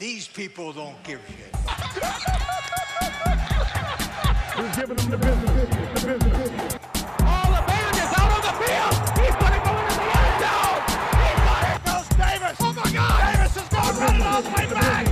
These people don't give a shit. Who's giving them the business? The business. All the man is out on the field. He's going to go into the end zone. He got it. Goes Davis. Oh my God. Davis is going to run it all the way back.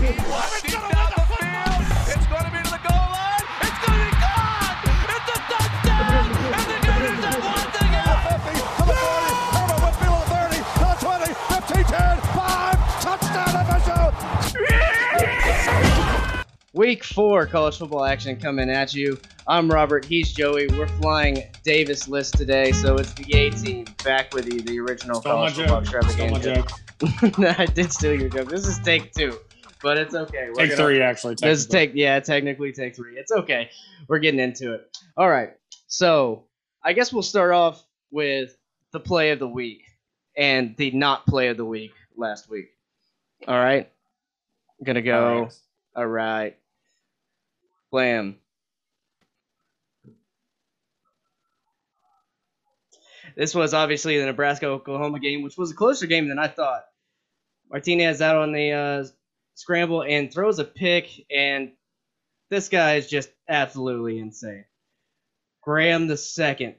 Week four college football action coming at you. I'm Robert. He's Joey. We're flying Davis list today, so it's the A team back with you, the original Stole college football. Extravaganza. I did steal your joke. This is take two, but it's okay. We're Take gonna- three, actually. This take yeah, technically take three. It's okay. We're getting into it. All right. So I guess we'll start off with the play of the week and the not play of the week last week. All right. I'm gonna go. All right. All right. Blam. This was obviously the Nebraska Oklahoma game, which was a closer game than I thought. Martinez out on the uh, scramble and throws a pick, and this guy is just absolutely insane. Graham the second.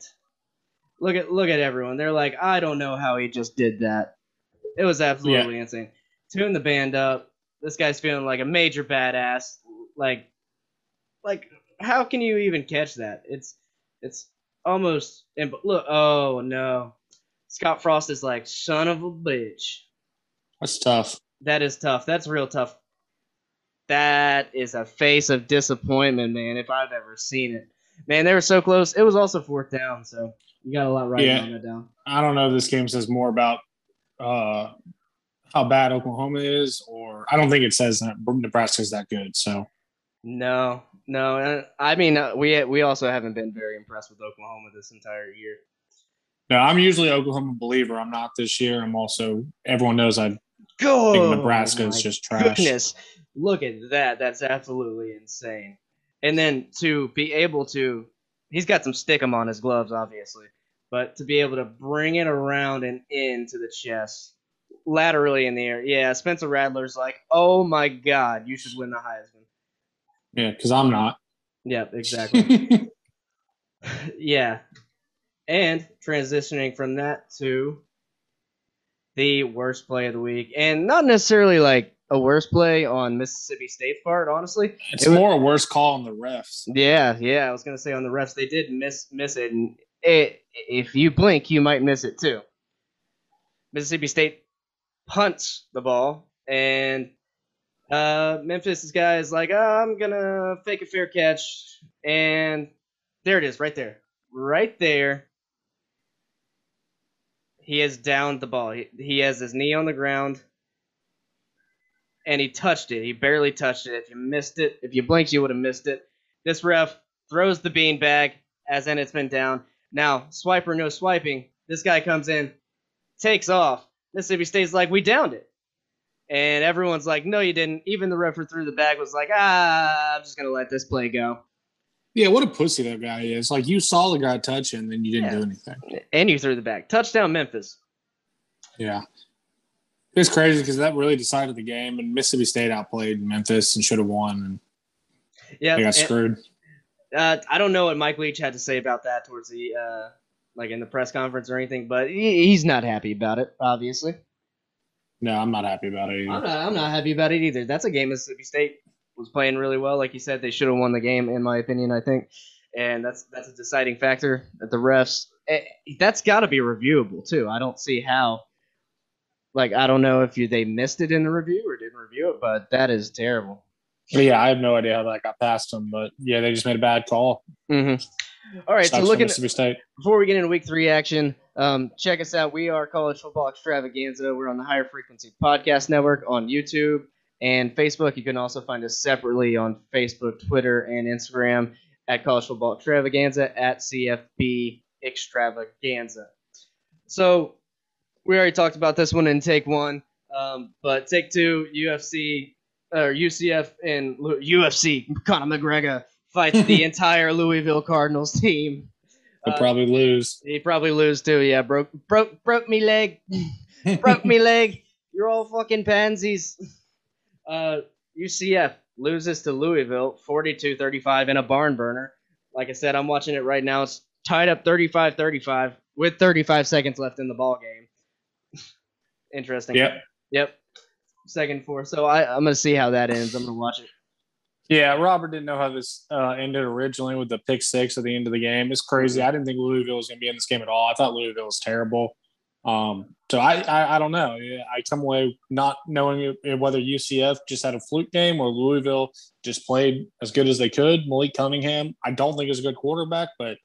Look at look at everyone. They're like, I don't know how he just did that. It was absolutely insane. Tune the band up. This guy's feeling like a major badass. Like, like how can you even catch that? It's it's almost and look. Oh no, Scott Frost is like son of a bitch. That's tough. That is tough. That's real tough. That is a face of disappointment, man, if I've ever seen it. Man, they were so close. It was also fourth down, so you got a lot right Yeah. on that down. I don't know if this game says more about uh, how bad Oklahoma is, or I don't think it says that Nebraska's that good. So No, no. I mean, uh, we we also haven't been very impressed with Oklahoma this entire year. no, I'm usually Oklahoma believer. I'm not this year. I'm also everyone knows I Go. think Nebraska is just trash. Goodness, look at that. That's absolutely insane. And then to be able to, he's got some stickum on his gloves, obviously, but to be able to bring it around and into the chest, laterally in the air. Yeah, Spencer Rattler's like, oh my God, you should win the Heisman. Yeah, because I'm not. Yep, exactly. yeah. And transitioning from that to the worst play of the week. And not necessarily like a worst play on Mississippi State's part, honestly. it's It was- more a worse call on the refs. Yeah, yeah, I was gonna say on the refs they did miss miss it, and it, if you blink, you might miss it too. Mississippi State punts the ball, and uh, Memphis guy is like, oh, I'm gonna fake a fair catch, and there it is, right there, right there. He has downed the ball. He, he has his knee on the ground, and he touched it. He barely touched it. If you missed it, if you blinked, you would have missed it. This ref throws the beanbag as in it's been down. Now, swiper no swiping. This guy comes in, takes off. Mississippi State's like, we downed it. And everyone's like, no, you didn't. Even the ref who threw the bag was like, ah, I'm just going to let this play go. Yeah, what a pussy that guy is. Like you saw the guy touch him, and you didn't Yeah. do anything. And you threw the bag. Touchdown, Memphis. Yeah. It's crazy because that really decided the game, and Mississippi State outplayed Memphis and should have won, and Yeah, they got and- screwed. Uh, I don't know what Mike Leach had to say about that towards the uh, like in the press conference or anything, but he, he's not happy about it. Obviously, No, I'm not happy about it I'm either. not. I'm not happy about it either. That's a game Mississippi State was playing really well. Like you said, they should have won the game, in my opinion. I think, and that's that's a deciding factor. That the refs, eh, that's got to be reviewable too. I don't see how. Like I don't know if you they missed it in the review or didn't review it, but that is terrible. But yeah, I have no idea how that got past them, but yeah, they just made a bad call. Mm-hmm. All right, so looking Mississippi State. before we get into week three action, um, check us out. We are College Football Extravaganza. We're on the Higher Frequency Podcast Network on YouTube and Facebook. You can also find us separately on Facebook, Twitter, and Instagram at College Football Extravaganza at CFB Extravaganza. So we already talked about this one in take one, um, but take two, UFC or UCF and UFC Conor McGregor fights the entire Louisville Cardinals team. They'll Uh, probably lose. he probably lose too. Yeah, broke broke broke me leg, broke me leg. You're all fucking pansies. Uh, UCF loses to Louisville 42-35 in a barn burner. Like I said, I'm watching it right now. It's tied up 35-35 with 35 seconds left in the ball game. Interesting. Yep. Yep. Second four. So I, I'm gonna see how that ends. I'm gonna watch it. Yeah, Robert didn't know how this uh, ended originally with the pick six at the end of the game. It's crazy. I didn't think Louisville was going to be in this game at all. I thought Louisville was terrible. Um, so I, I, I don't know. I come away not knowing whether UCF just had a fluke game or Louisville just played as good as they could. Malik Cunningham, I don't think is a good quarterback, but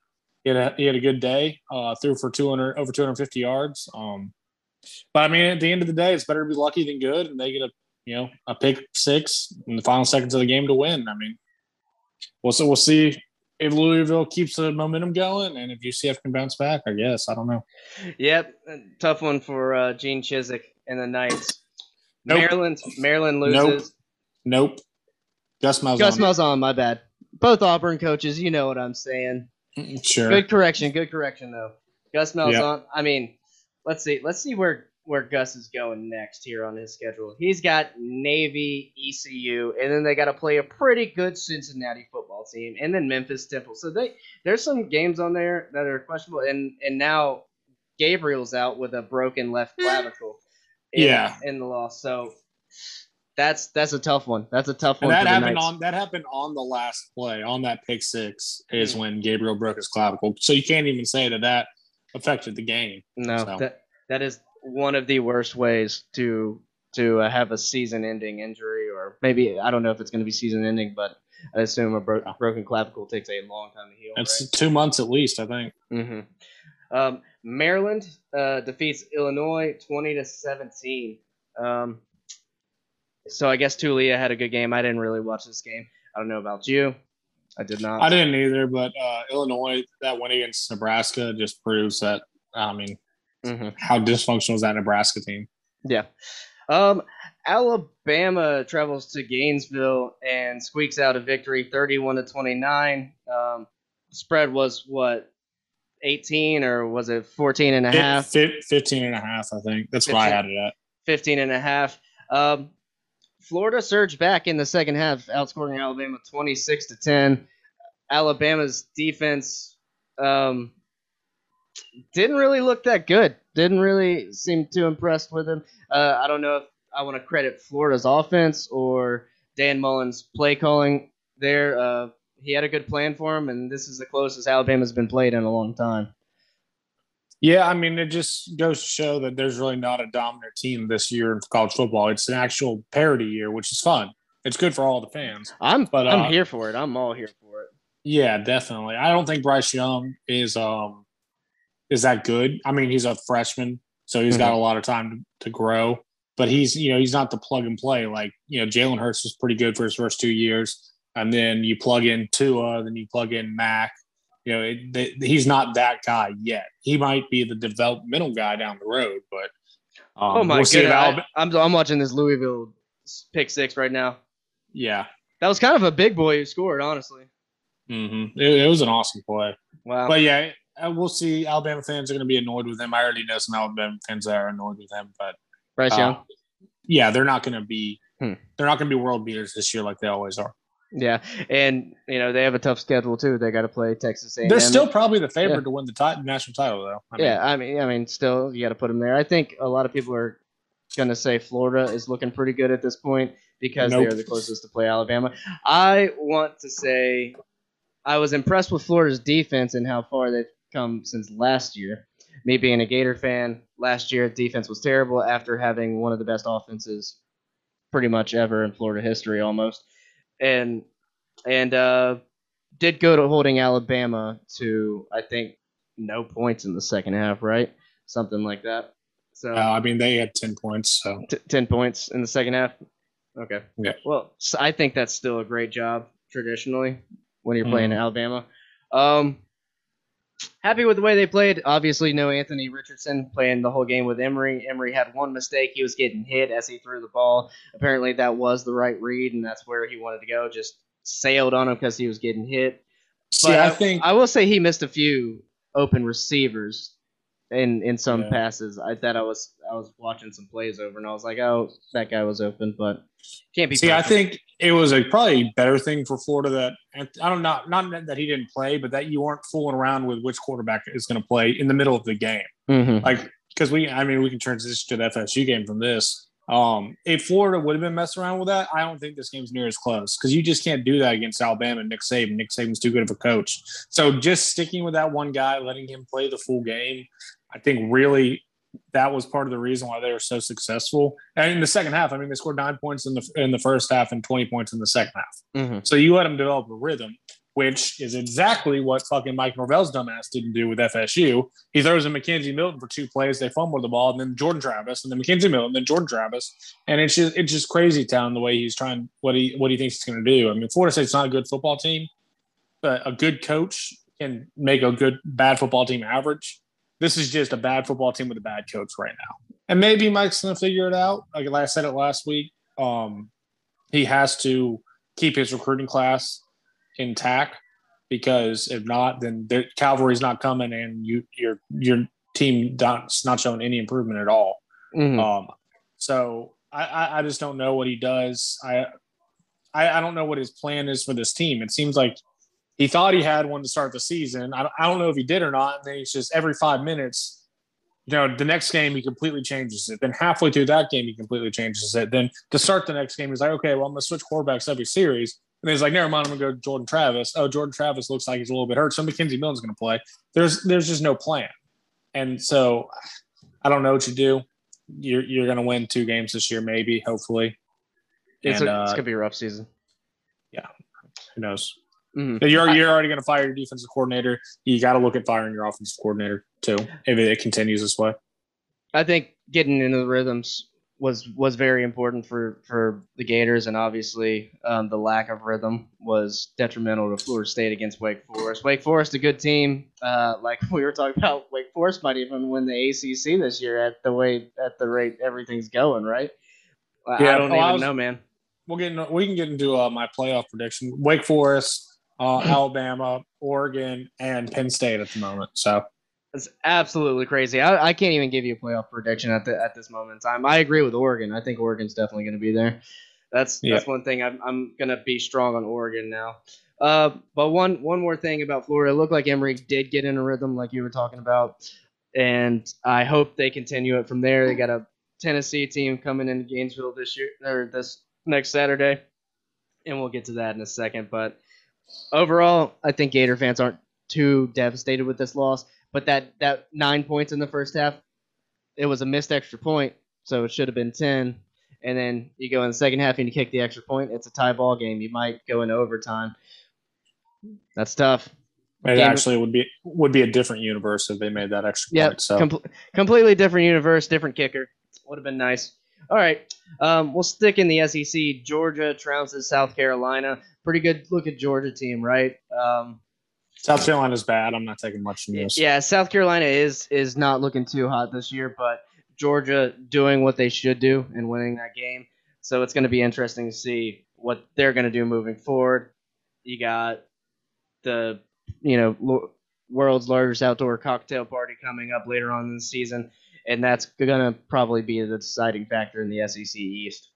he had a, he had a good day. Uh, threw for 200 over 250 yards. Um, but I mean, at the end of the day, it's better to be lucky than good, and they get a you know a pick six in the final seconds of the game to win. I mean, we'll so we'll see if Louisville keeps the momentum going and if UCF can bounce back. I guess I don't know. Yep, tough one for uh, Gene Chizik and the Knights. Nope. Maryland, Maryland loses. Nope. Nope. Gus Malzahn. Gus Malzahn, my bad. Both Auburn coaches, you know what I'm saying. Sure. Good correction, good correction though. Gus Malzahn. I mean, let's see, let's see where where Gus is going next here on his schedule. He's got Navy, ECU, and then they got to play a pretty good Cincinnati football team, and then Memphis Temple. So they there's some games on there that are questionable, and and now Gabriel's out with a broken left clavicle. In, Yeah. in the loss. So that's that's a tough one. That's a tough And one. that for the happened Knights. on that happened on the last play on that pick six is Mhm. when Gabriel broke his clavicle. So you can't even say that that affected the game. No, So- that that is one of the worst ways to to uh, have a season-ending injury, or maybe I don't know if it's going to be season-ending, but I assume a bro- broken clavicle takes a long time to heal. It's two months at least, I think. hmm Um, Maryland uh, defeats Illinois twenty to seventeen. Um, so I guess Taulia had a good game. I didn't really watch this game. I don't know about you. I did not. I didn't either, but uh, Illinois that win against Nebraska just proves that. I mean, hmm how dysfunctional is that Nebraska team? Yeah. Um, Alabama travels to Gainesville and squeaks out a victory 31 to 29. Um, spread was what 18 or was it 14 and a half? 15 and a half, I think. That's what I had it at. 15 and a half. Um, Florida surged back in the second half, outscoring Alabama 26 to 10. Alabama's defense um, didn't really look that good. Didn't really seem too impressed with him. Uh, I don't know if I want to credit Florida's offense or Dan Mullen's play calling there. Uh, he had a good plan for him, and this is the closest Alabama's been played in a long time. Yeah, I mean, it just goes to show that there's really not a dominant team this year in college football. It's an actual parity year, which is fun. It's good for all the fans. I'm But, I'm uh, here for it. I'm all here for it. Yeah, definitely. I don't think Bryce Young is um is that good. I mean, he's a freshman, so he's got a lot of time to, to grow. But he's you know he's not the plug and play like you know Jalen Hurts was pretty good for his first two years, and then you plug in Tua, then you plug in Mac. You know it, they, he's not that guy yet. He might be the developmental guy down the road, but um, oh my we'll goodness! I, am I'm watching this Louisville pick six right now. yeah, That was kind of a big boy who scored, honestly. Mm-hmm. it, it was an awesome play. Wow. But yeah, we'll see. Alabama fans are going to be annoyed with him. I already know some Alabama fans that are annoyed with him, but Bryce uh, Young. yeah, they're not going to be. Hmm. They're not going to be world beaters this year like they always are. Yeah, and you know they have a tough schedule too. They got to play Texas A&M. They're still probably the favorite Yeah. to win the ti- national title, though. I mean, yeah, I mean, I mean, still you got to put them there. I think a lot of people are gonna say Florida is looking pretty good at this point because Nope. they are the closest to play Alabama. I want to say I was impressed with Florida's defense and how far they've come since last year. Me being a Gator fan, last year defense was terrible after having one of the best offenses pretty much ever in Florida history almost. And and uh did go to holding Alabama to I think no points in the second half, right? Something like that. So Uh, I mean, they had ten points, so T- 10 points in the second half. Okay. Yeah. Well, I think that's still a great job traditionally when you're playing Alabama. Um, happy with the way they played. Obviously, no Anthony Richardson playing the whole game with Emory. Emory had one mistake. He was getting hit as he threw the ball. Apparently, that was the right read, and that's where he wanted to go. Just sailed on him because he was getting hit. see, But I think I will say he missed a few open receivers in in some Yeah. passes. I thought I was I was watching some plays over and I was like, oh, that guy was open, but can't be. see, I think it was a probably better thing for Florida that I don't know, not that he didn't play, but that you weren't fooling around with which quarterback is going to play in the middle of the game. Mm-hmm. Like because we, I mean, we can transition to the FSU game from this. Um, if Florida would have been messing around with that, I don't think this game's near as close because you just can't do that against Alabama and Nick Saban. Nick Saban's too good of a coach. So just sticking with that one guy, letting him play the full game, I think really that was part of the reason why they were so successful. And in the second half, I mean, they scored nine points in the in the first half and twenty points in the second half. Mm-hmm. So you let them develop a rhythm, which is exactly what fucking Mike Norvell's dumbass didn't do with FSU. He throws in McKenzie Milton for two plays, they fumble the ball, and then Jordan Travis, and then McKenzie Milton, and then Jordan Travis, and it's just it's just crazy town the way he's trying what he what he thinks he's going to do. I mean, Florida State's not a good football team, but a good coach can make a good bad football team average. This is just a bad football team with a bad coach right now, and maybe Mike's going to figure it out. Like I said it last week, um, he has to keep his recruiting class intact because if not, then the cavalry's not coming, and you your your team not not showing any improvement at all. Mm-hmm. Um, so I, I, I just don't know what he does. I, I I don't know what his plan is for this team. It seems like he thought he had one to start the season. I, I don't know if he did or not. And then it's just every five minutes, you know, the next game he completely changes it. Then halfway through that game he completely changes it. Then to start the next game he's like, okay, well I'm gonna switch quarterbacks every series. And he's like, never mind, I'm gonna go Jordan Travis. Oh, Jordan Travis looks like he's a little bit hurt. So McKenzie Milton's gonna play. There's there's just no plan. And so I don't know what you do. You're you're gonna win two games this year, maybe, hopefully. It's, And a- it's uh, gonna be a rough season. Yeah. Who knows? Mhm. You're you're already gonna fire your defensive coordinator. You gotta look at firing your offensive coordinator too, if it continues this way. I think getting into the rhythms was was very important for for the Gators, and obviously um, the lack of rhythm was detrimental to Florida State against Wake Forest. Wake Forest, a good team, uh, like we were talking about. Wake Forest might even win the ACC this year at the way at the rate everything's going. Right? I- I don't well, I even was- know, man. We'll get into, we can get into uh, my playoff prediction. Wake Forest, uh, Alabama, Oregon, and Penn State at the moment. So It's absolutely crazy. I, I can't even give you a playoff prediction at the at this moment in time. I agree with Oregon. I think Oregon's definitely going to be there. That's Yeah. that's one thing. I'm I'm going to be strong on Oregon now. Uh, but one one more thing about Florida. It looked like Emory did get in a rhythm, like you were talking about, and I hope they continue it from there. They got a Tennessee team coming into Gainesville this year or this next Saturday, and we'll get to that in a second. But overall, I think Gator fans aren't too devastated with this loss. But that that nine points in the first half, it was a missed extra point, so it should have been ten. And then you go in the second half and you kick the extra point. It's a tie ball game. You might go into overtime. That's tough. it Game- actually would be would be a different universe if they made that extra Yeah, point. So com- completely different universe, different kicker. Would have been nice. All right, um, we'll stick in the SEC. Georgia trounces South Carolina. Pretty good look at Georgia team, right? Um, South Carolina's bad. I'm not taking much from this. Yeah, South Carolina is is not looking too hot this year, but Georgia doing what they should do and winning that game. So it's going to be interesting to see what they're going to do moving forward. You got the you know world's largest outdoor cocktail party coming up later on in the season, and that's going to probably be the deciding factor in the SEC East.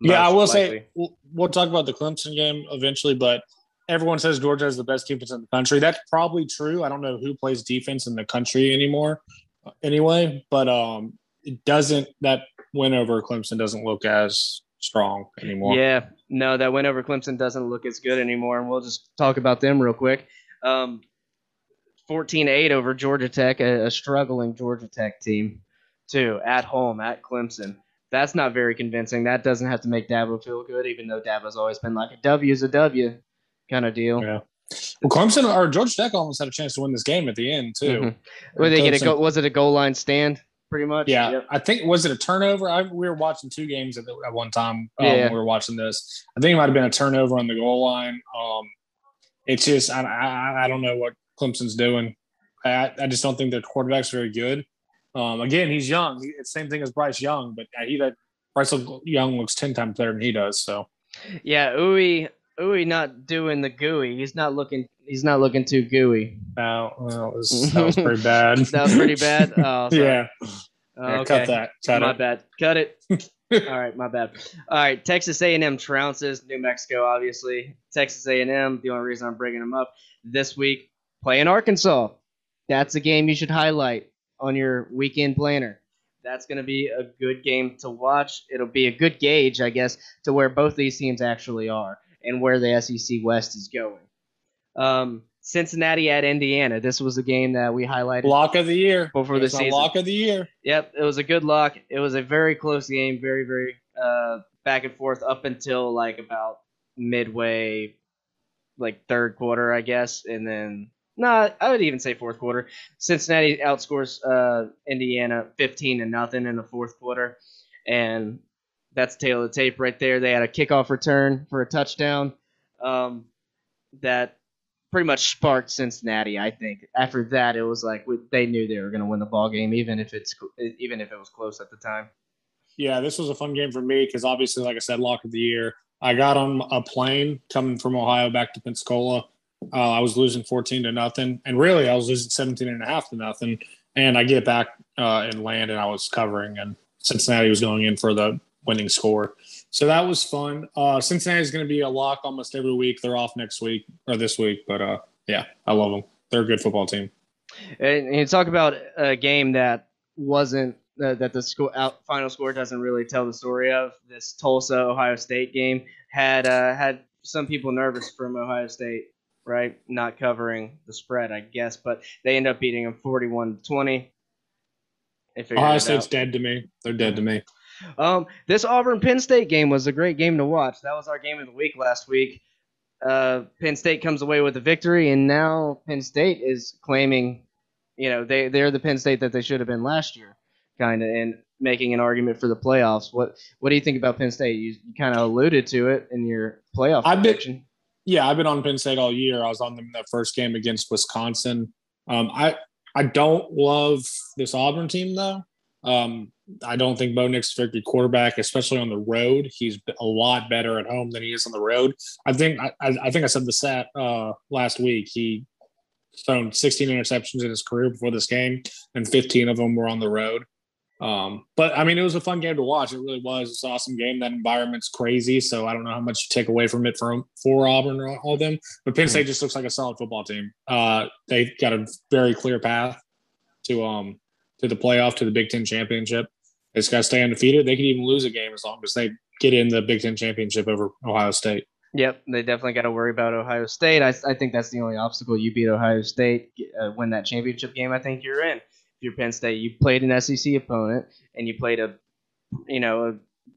Yeah, I will likely. say we'll, we'll talk about the Clemson game eventually, but everyone says Georgia has the best defense in the country. That's probably true. I don't know who plays defense in the country anymore, anyway. But um, it doesn't that win over Clemson doesn't look as strong anymore. Yeah, no, that win over Clemson doesn't look as good anymore, and we'll just talk about them real quick. Um, 14-8 over Georgia Tech, a, a struggling Georgia Tech team, too, at home at Clemson. That's not very convincing. That doesn't have to make Dabo feel good, even though Dabo's always been like a W is a W kind of deal. Yeah. Well, Clemson or Georgia Tech almost had a chance to win this game at the end too. Mhm. Where they get a go, was it a goal line stand? Pretty much. Yeah, Yep. I think was it a turnover? I, we were watching two games at, the, at one time. Um, Yeah. when we were watching this. I think it might have been a turnover on the goal line. Um, it's just I, I I don't know what Clemson's doing. I I just don't think their quarterback's very good. Um, again, he's young. He- same thing as Bryce Young, but he that Bryce Young looks ten times better than he does. So Yeah, Uwe, Uwe not doing the gooey. He's not looking. He's not looking too gooey. that, well, that was that was pretty bad. That was pretty bad. Oh, yeah, Oh, Yeah, okay. cut that. Cut My it. bad. Cut it. All right, my bad. All right, Texas A&M trounces New Mexico. Obviously, Texas A&M. The only reason I'm bringing them up this week playing Arkansas. That's a game you should highlight on your weekend planner. That's going to be a good game to watch. It'll be a good gauge, I guess, to where both these teams actually are and where the SEC West is going. Um, Cincinnati at Indiana. This was a game that we highlighted. Lock of the year. Before the season. Lock of the year. Yep, it was a good lock. It was a very close game, very very uh, back and forth up until like about midway, like third quarter, I guess, and then no, I would even say fourth quarter. Cincinnati outscores uh, Indiana fifteen to nothing in the fourth quarter, and that's tail of the tape right there. They had a kickoff return for a touchdown um, that pretty much sparked Cincinnati. I think after that, it was like they knew they were going to win the ball game, even if it's even if it was close at the time. Yeah, this was a fun game for me because obviously, like I said, lock of the year. I got on a plane coming from Ohio back to Pensacola. Uh, I was losing 14 to nothing. And really, I was losing 17 and a half to nothing. And I get back uh, and land, and I was covering, and Cincinnati was going in for the winning score. So that was fun. Uh, Cincinnati is going to be a lock almost every week. They're off next week or this week. But uh, yeah, I love them. They're a good football team. And, you talk about a game that wasn't uh, that the score out, final score doesn't really tell the story of. This Tulsa Ohio State game had uh, had some people nervous from Ohio State, right? Not covering the spread, I guess, but they end up beating them 41 to 20. They figured Ohio State's dead to me. They're dead to me. Um, this Auburn Penn State game was a great game to watch. That was our game of the week last week. Uh, Penn State comes away with a victory, and now Penn State is claiming, you know, they they're the Penn State that they should have been last year, kind of, and making an argument for the playoffs. What what do you think about Penn State? You, you kind of alluded to it in your playoff I've been- prediction. Yeah, I've been on Penn State all year. I was on them in that first game against Wisconsin. Um, I I don't love this Auburn team though. Um, I don't think Bo Nix is a very good quarterback, especially on the road. He's a lot better at home than he is on the road. I think I, I think I said the stat uh, last week. He thrown 16 interceptions in his career before this game, and 15 of them were on the road. Um, but I mean, it was a fun game to watch. It really was. It's an awesome game. That environment's crazy. So I don't know how much you take away from it from for Auburn or all of them. But Penn State just looks like a solid football team. Uh, they got a very clear path to um to the playoff to the Big Ten championship. They just got to stay undefeated. They could even lose a game as long as they get in the Big Ten championship over Ohio State. Yep, they definitely got to worry about Ohio State. I, I think that's the only obstacle. You beat Ohio State, uh, win that championship game. I think you're in. You're Penn State, you played an SEC opponent and you played a, you know, a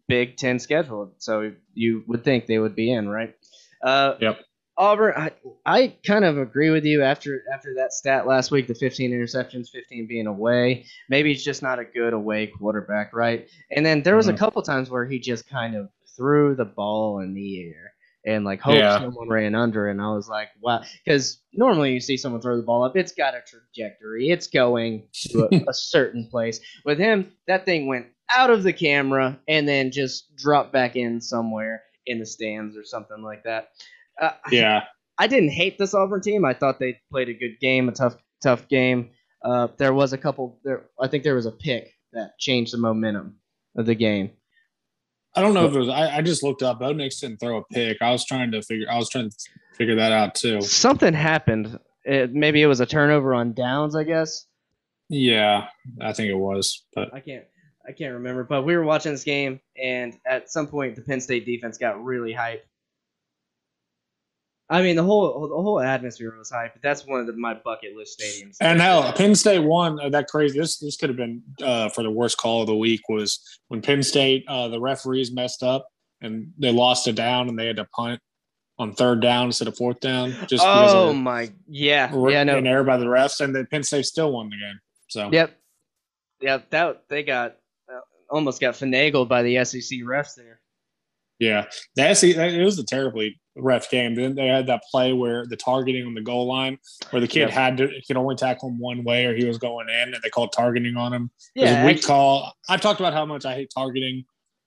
Big Ten schedule, so you would think they would be in, right? Uh, Yep. Auburn, I, I kind of agree with you after after that stat last week, the 15 interceptions, 15 being away. Maybe he's just not a good away quarterback, right? And then there was a Mhm. couple times where he just kind of threw the ball in the air and like hoped Yeah. someone ran under. And I was like, wow, because normally you see someone throw the ball up, it's got a trajectory, it's going to a, a certain place. With him, that thing went out of the camera and then just dropped back in somewhere in the stands or something like that. Uh, Yeah. I didn't hate the Auburn team. I thought they played a good game, a tough, tough game. Uh, there was a couple. There, I think there was a pick that changed the momentum of the game. I don't know if it was. I, I just looked up. Bo Nix didn't throw a pick. I was trying to figure. I was trying to figure that out too. Something happened. It, maybe it was a turnover on downs. I guess Yeah, I think it was. But I can't. I can't remember. But we were watching this game, and at some point, the Penn State defense got really hyped. I mean, the whole the whole atmosphere was hyped. But that's one of the, my bucket list stadiums. and hell, Penn State won. Uh, that crazy. This this could have been uh, for the worst call of the week was when Penn State uh, the referees messed up and they lost a down and they had to punt on third down instead of fourth down. Just oh my, yeah, the- yeah, no, an error by the refs, and then Penn State still won the game. So Yep. Yep. That they got uh, almost got finagled by the SEC refs there. Yeah, the SEC, it was a terribly ref game. Then they had that play where the targeting on the goal line, where the kid Yep. had to could only tackle him one way, or he was going in, and they called targeting on him. It was Yeah. a weak actually- call. I've talked about how much I hate targeting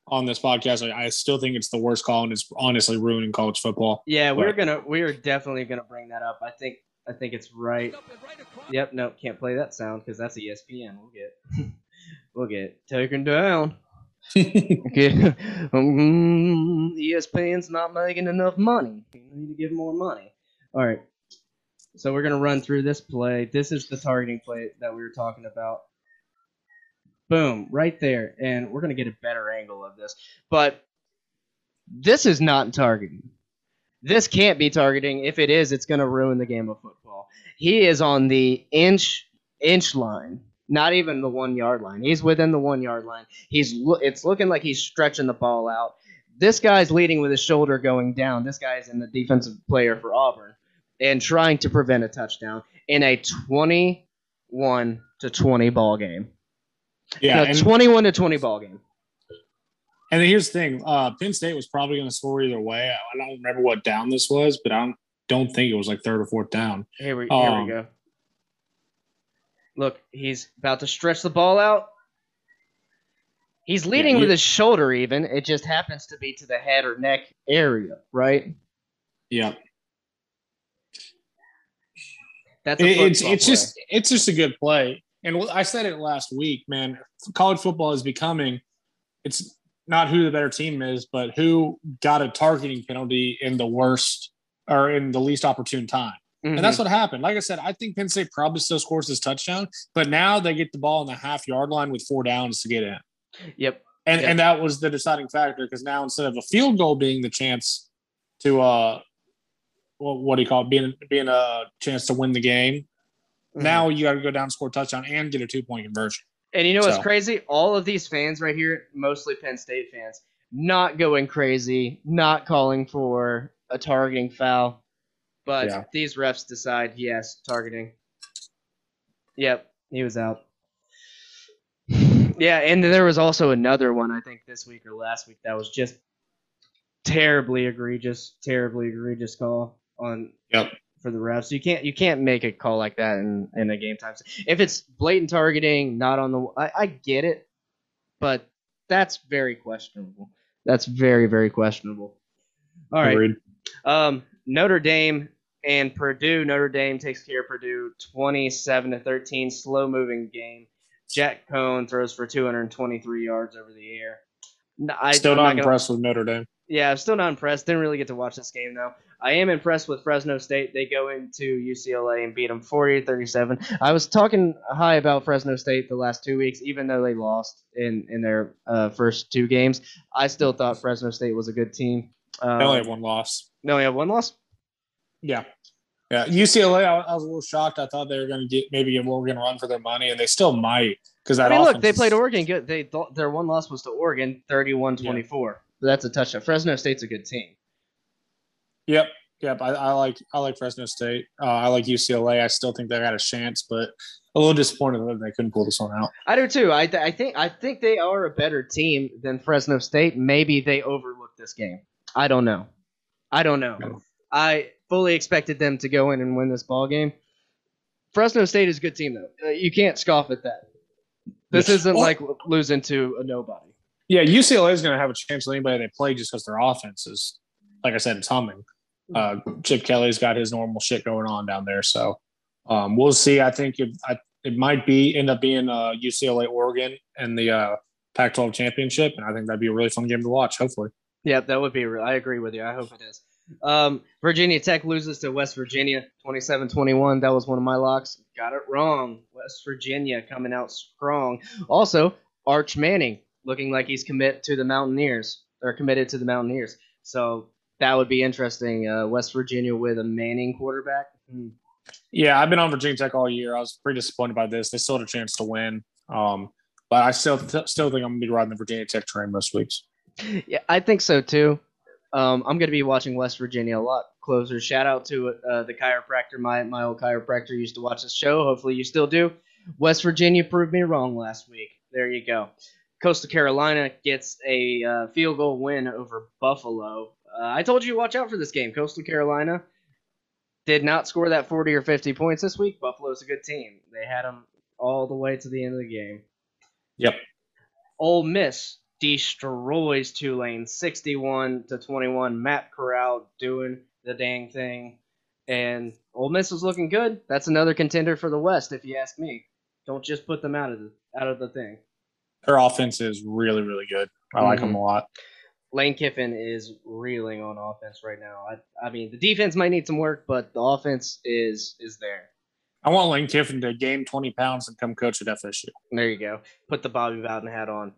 on this podcast. I, I still think it's the worst call, and it's honestly ruining college football. yeah, we're Right. gonna we're definitely gonna bring that up. I think I think it's right. Yep. No, can't play that sound because that's ESPN. We'll get we'll get taken down. Okay. um, ESPN's not making enough money. You need to give more money. All right. So we're gonna run through this play. This is the targeting play that we were talking about. Boom, right there, and we're gonna get a better angle of this. But this is not targeting. This can't be targeting. If it is, it's gonna ruin the game of football. He is on the inch inch line not even the one yard line. He's within the one yard line. He's it's looking like he's stretching the ball out. This guy's leading with his shoulder going down. This guy's in the defensive player for Auburn and trying to prevent a touchdown in a 21 to 20 ball game. Yeah, No, and, 21 to 20 ball game. and here's the thing: uh, Penn State was probably going to score either way. I don't remember what down this was, but I don't don't think it was like third or fourth down. Here we here Um, we go. Look, he's about to stretch the ball out. He's leading you- with his shoulder even. It just happens to be to the head or neck area, right? Yeah, That's a It- it's it's play. just it's just a good play. And I said it last week, man. College football is becoming. It's not who the better team is, but who got a targeting penalty in the worst or in the least opportune time. Mhm. And that's what happened. Like I said, I think Penn State probably still scores this touchdown, but now they get the ball on the half yard line with four downs to get in. yep. And Yeah. and that was the deciding factor because now instead of a field goal being the chance to uh what, what do you call it? Being being a chance to win the game, Mhm. now you got to go down, score a touchdown, and get a two point conversion. And you know what's So- crazy? All of these fans right here, mostly Penn State fans, not going crazy, not calling for a targeting foul, but Yeah. these refs decide yes, targeting. Yep, he was out. Yeah, and there was also another one I think this week or last week that was just terribly egregious, terribly egregious call on Yep. for the refs. You can't you can't make a call like that in in a game time. If it's blatant targeting, not on the I, I get it, but that's very questionable. That's very very questionable. All right. Um, Notre Dame and Purdue. Notre Dame takes care of Purdue, twenty-seven to thirteen. Slow moving game. Jack Coan throws for two hundred twenty-three yards over the air. I, Still I'm not, gonna- impressed with Notre Dame. yeah, I'm still not impressed. Didn't really get to watch this game though. I am impressed with Fresno State. They go into UCLA and beat them 40-37. I was talking high about Fresno State the last two weeks, even though they lost in in their uh, first two games. I still thought Fresno State was a good team. Um, They only have one loss. no, they have one loss. Yeah. Yeah. UCLA, I, I was a little shocked. I thought they were going to get maybe get Oregon run for their money, and they still might because I that mean, look, they played Oregon good. They thought their one loss was to Oregon, 31-24. That's a touchdown. Fresno State's a good team. Yep. Yep. I, I like I like Fresno State. Uh, I like UCLA. I still think they got a chance, but a little disappointed that they couldn't pull this one out. I do too. I, I think I think they are a better team than Fresno State. Maybe they overlooked this game. I don't know. I don't know. No. I fully expected them to go in and win this ball game. Fresno State is a good team though. Uh, you can't scoff at that. This Yeah. isn't like losing to a nobody. Yeah, UCLA is going to have a chance with anybody they play just because their offense is, like I said, it's humming. Uh, Chip Kelly's got his normal shit going on down there, so um, we'll see. I think it, I, it might be end up being uh, UCLA Oregon and the uh, Pac-12 championship, and I think that'd be a really fun game to watch. Hopefully, Yeah, that would be. Real. I agree with you. I hope it is. Um, Virginia Tech loses to West Virginia 27-21. That was one of my locks. Got it wrong. West Virginia coming out strong. Also, Arch Manning looking like he's commit to the Mountaineers or committed to the Mountaineers. So that would be interesting. Uh, West Virginia with a Manning quarterback. Hmm. yeah, I've been on Virginia Tech all year. I was pretty disappointed by this. They still had a chance to win, um, but I still still think I'm going to be riding the Virginia Tech train most weeks. Yeah, I think so too. Um, I'm going to be watching West Virginia a lot closer. Shout out to uh, the chiropractor. My my old chiropractor used to watch this show. Hopefully you still do. West Virginia proved me wrong last week. There you go. Coastal Carolina gets a uh, field goal win over Buffalo. Uh, I told you watch out for this game. Coastal Carolina did not score that 40 or 50 points this week. Buffalo's a good team. They had them all the way to the end of the game. Yep. Ole Miss destroys Tulane 61 to 21. Matt Corral doing the dang thing. And Ole Miss is looking good. That's another contender for the West, if you ask me. Don't just put them out of the out of the thing. Their offense is really really good. I like Mhm. him a lot. Lane Kiffin is reeling on offense right now. I, I mean, the defense might need some work, but the offense is is there. I want Lane Kiffin to gain 20 pounds and come coach at FSU. There you go. Put the Bobby Bowden hat on.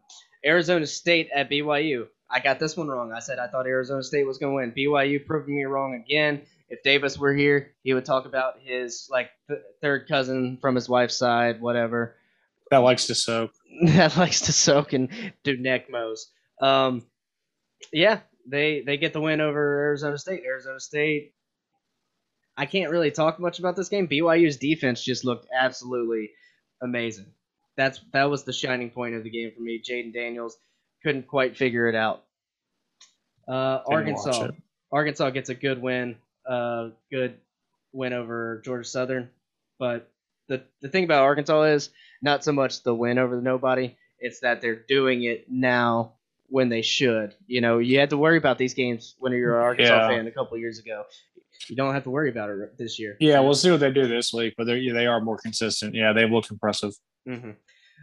Arizona State at BYU. I got this one wrong. I said I thought Arizona State was going to win. BYU proving me wrong again. If Davis were here, he would talk about his like th- third cousin from his wife's side, whatever. That likes to soak. that likes to soak and do neck mows. Um, yeah, they they get the win over Arizona State. Arizona State. I can't really talk much about this game. BYU's defense just looked absolutely amazing. That's that was the shining point of the game for me. Jayden Daniels couldn't quite figure it out. Uh, Arkansas. it. Arkansas gets a good win. Uh, good win over Georgia Southern. But the the thing about Arkansas is not so much the win over the nobody. It's that they're doing it now when they should. You know, you had to worry about these games when you're an Arkansas Yeah. fan a couple years ago. You don't have to worry about it this year. Yeah, we'll see what they do this week, but they're, they are more consistent. Yeah, they've looked impressive. Hmm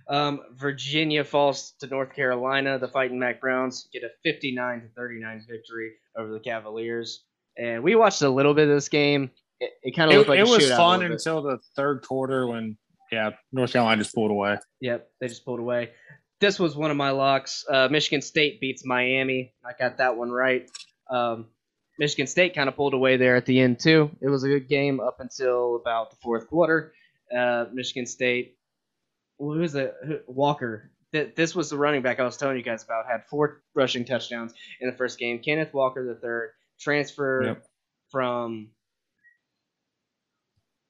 Um, Virginia falls to North Carolina. The Fighting Mack Browns get a 59 to 39 victory over the Cavaliers. And we watched a little bit of this game. It, it kind of It, looked like it a was shootout a fun until the third quarter when, yeah, North Carolina just pulled away. Yep, they just pulled away. This was one of my locks. Uh, Michigan State beats Miami. I got that one right. Um, Michigan State kind of pulled away there at the end too. It was a good game up until about the fourth quarter. Uh, Michigan State, who was it? Who- Walker. Th- This was the running back I was telling you guys about. Had four rushing touchdowns in the first game. Kenneth Walker the third transfer Yep. from.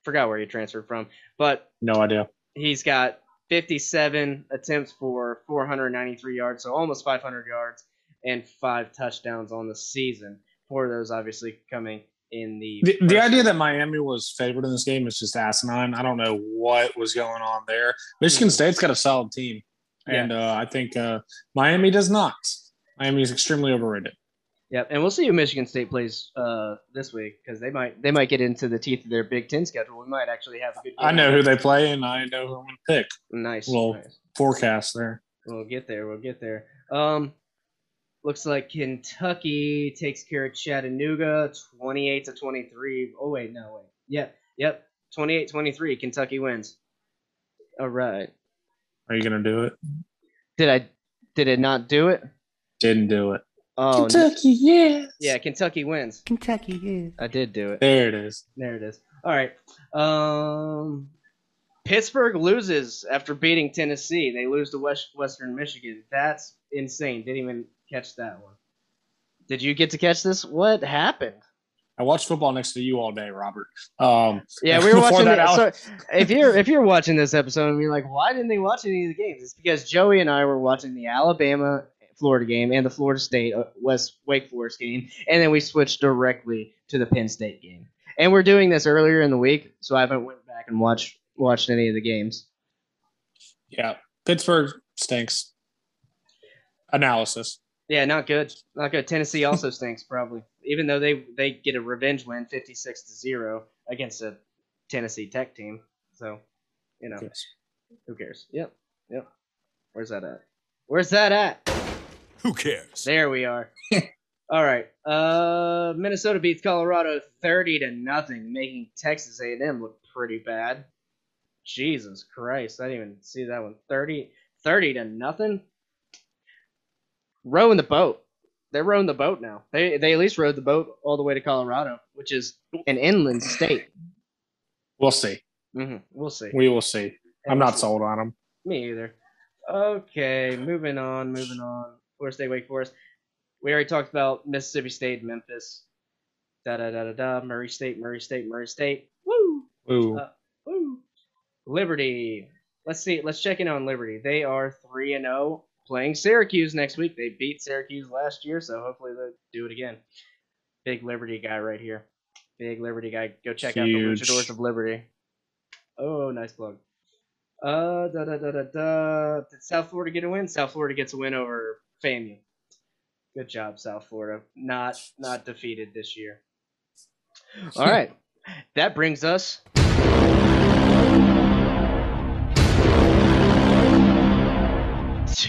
Forgot where he transferred from, but No idea. he's got 57 attempts for 493 yards, so almost 500 yards, and five touchdowns on the season. Four of those obviously coming in the. The, the idea that Miami was favored in this game is just asinine. I don't know what was going on there. Michigan Mhm. State's got a solid team, and uh, I think uh, Miami does not. Miami is extremely overrated. Yep, and we'll see who Michigan State plays uh, this week because they might they might get into the teeth of their Big Ten schedule. We might actually have a good. I know who they play, and I know who I'm going to pick. Nice. Well- nice. Forecast there. We'll get there. We'll get there. Um, looks like Kentucky takes care of Chattanooga, twenty-eight to twenty-three. Oh wait, no wait. Yep, yep. 28-23. Kentucky wins. All right. Are you going to do it? Did I? Did it not do it? Didn't do it. Oh, n- Kentucky, yeah. yeah. Kentucky wins. Kentucky, yeah. I did do it. There it is. There it is. All right. Um, Pittsburgh loses after beating Tennessee. They lose to West Western Michigan. That's insane. Didn't even catch that one. Did you get to catch this? What happened? I watched football next to you all day, Robert. Um, Yeah, we were watching. that, The, so if you're if you're watching this episode and you're like, why didn't they watch any of the games? It's because Joey and I were watching the Alabama Florida game and the Florida State uh, West Wake Forest game, and then we switched directly to the Penn State game. And we're doing this earlier in the week, so I haven't went back and watched watched any of the games. yeah, Pittsburgh stinks. Analysis. Yeah, not good. Not good. Tennessee also stinks probably, even though they they get a revenge win, fifty six to zero against a Tennessee Tech team. So, you know. Yes. Who cares? Yep. Yep. Where's that at? Where's that at? Who cares? There we are. All right. Uh, Minnesota beats Colorado thirty to nothing, making Texas A&M look pretty bad. Jesus Christ! I didn't even see that one. 30, 30 to nothing. Rowing the boat. They're rowing the boat now. They they at least rowed the boat all the way to Colorado, which is an inland state. We'll see. hmm We'll see. We will see. I'm not sold on them. Me either. Okay, moving on, moving on. Florida State, Wake Forest. We already talked about Mississippi State, Memphis. Da da da da da. Murray State, Murray State, Murray State. Woo! Ooh. Uh, Woo! Liberty. Let's see. Let's check in on Liberty. They are three and zero, playing Syracuse next week. They beat Syracuse last year, so hopefully they'll do it again. Big Liberty guy right here. Big Liberty guy. Go check out the Huge. Luchadors of Liberty. Oh, nice plug. Uh, da da da da da. Did South Florida get a win? South Florida gets a win over FAMU. Good job, South Florida. Not not defeated this year. All right, that brings us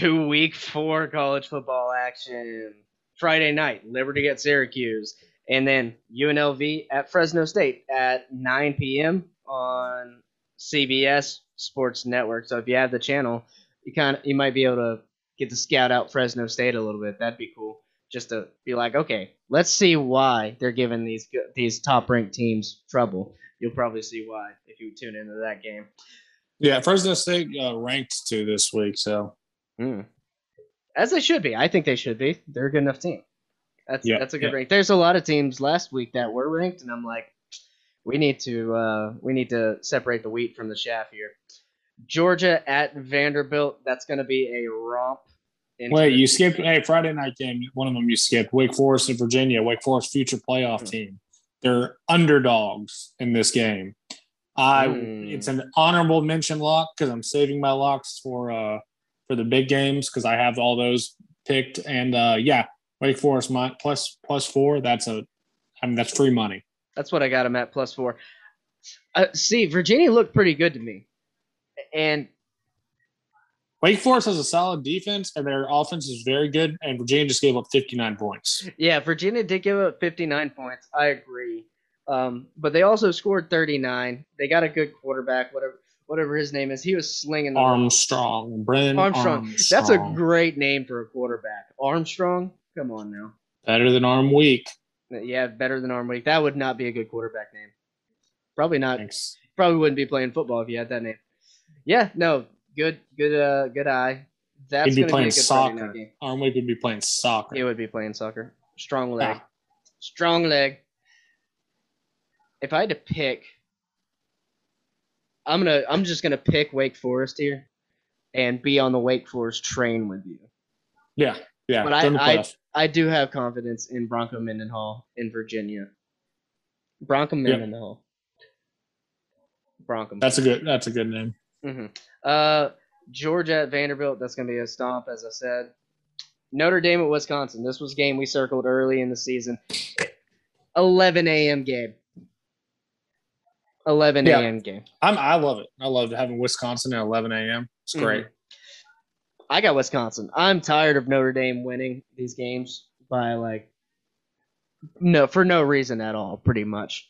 to week four college football action. Friday night, Liberty at Syracuse, and then UNLV at Fresno State at 9 p.m. on CBS Sports Network. So if you have the channel, you kind of you might be able to get to scout out Fresno State a little bit. That'd be cool. Just to be like, okay, let's see why they're giving these these top ranked teams trouble. You'll probably see why if you tune into that game. Yeah, Fresno State uh, ranked two this week, so Mm. As they should be. I think they should be. They're a good enough team. That's Yeah, that's a good yeah. rank. There's a lot of teams last week that were ranked, and I'm like, we need to uh, we need to separate the wheat from the chaff here. Georgia at Vanderbilt. That's going to be a romp. Wait, you skipped a Friday night game. One of them you skipped. Wake Forest and Virginia. Wake Forest future playoff Hmm. team. They're underdogs in this game. I Hmm. it's an honorable mention lock because I'm saving my locks for uh for the big games because I have all those picked. And uh yeah, Wake Forest my, plus plus four. That's a I mean that's free money. That's what I got him at plus four. Uh, see, Virginia looked pretty good to me, and Wake Forest has a solid defense and their offense is very good. And Virginia just gave up 59 points. Yeah, Virginia did give up 59 points. I agree. Um, but they also scored 39. They got a good quarterback, whatever whatever his name is. He was slinging. Armstrong, Brennan Armstrong. Armstrong. That's a great name for a quarterback. Armstrong? Come on now. better than Arm Week. Yeah, better than Arm Week. That would not be a good quarterback name. Probably not. Thanks. Probably wouldn't be playing football if you had that name. Yeah, no. Good good uh good eye. That's He'd be playing be a good Friday night soccer. Arm Week would be playing soccer. He would be playing soccer. Strong leg. Ah. Strong leg. If I had to pick, I'm gonna I'm just gonna pick Wake Forest here, and be on the Wake Forest train with you. Yeah, yeah. But I- I- I do have confidence in Bronco Mendenhall in Virginia. Bronco. Mendenhall. Bronco. that's a good. That's a good name. hmm Uh, Georgia at Vanderbilt. That's going to be a stomp, as I said. Notre Dame at Wisconsin. This was a game we circled early in the season. 11 a.m. game. 11 Yeah. a.m. game. I'm. I love it. I love having Wisconsin at 11 a.m. It's mm-hmm. great. I got Wisconsin. I'm tired of Notre Dame winning these games by like no for no reason at all, pretty much.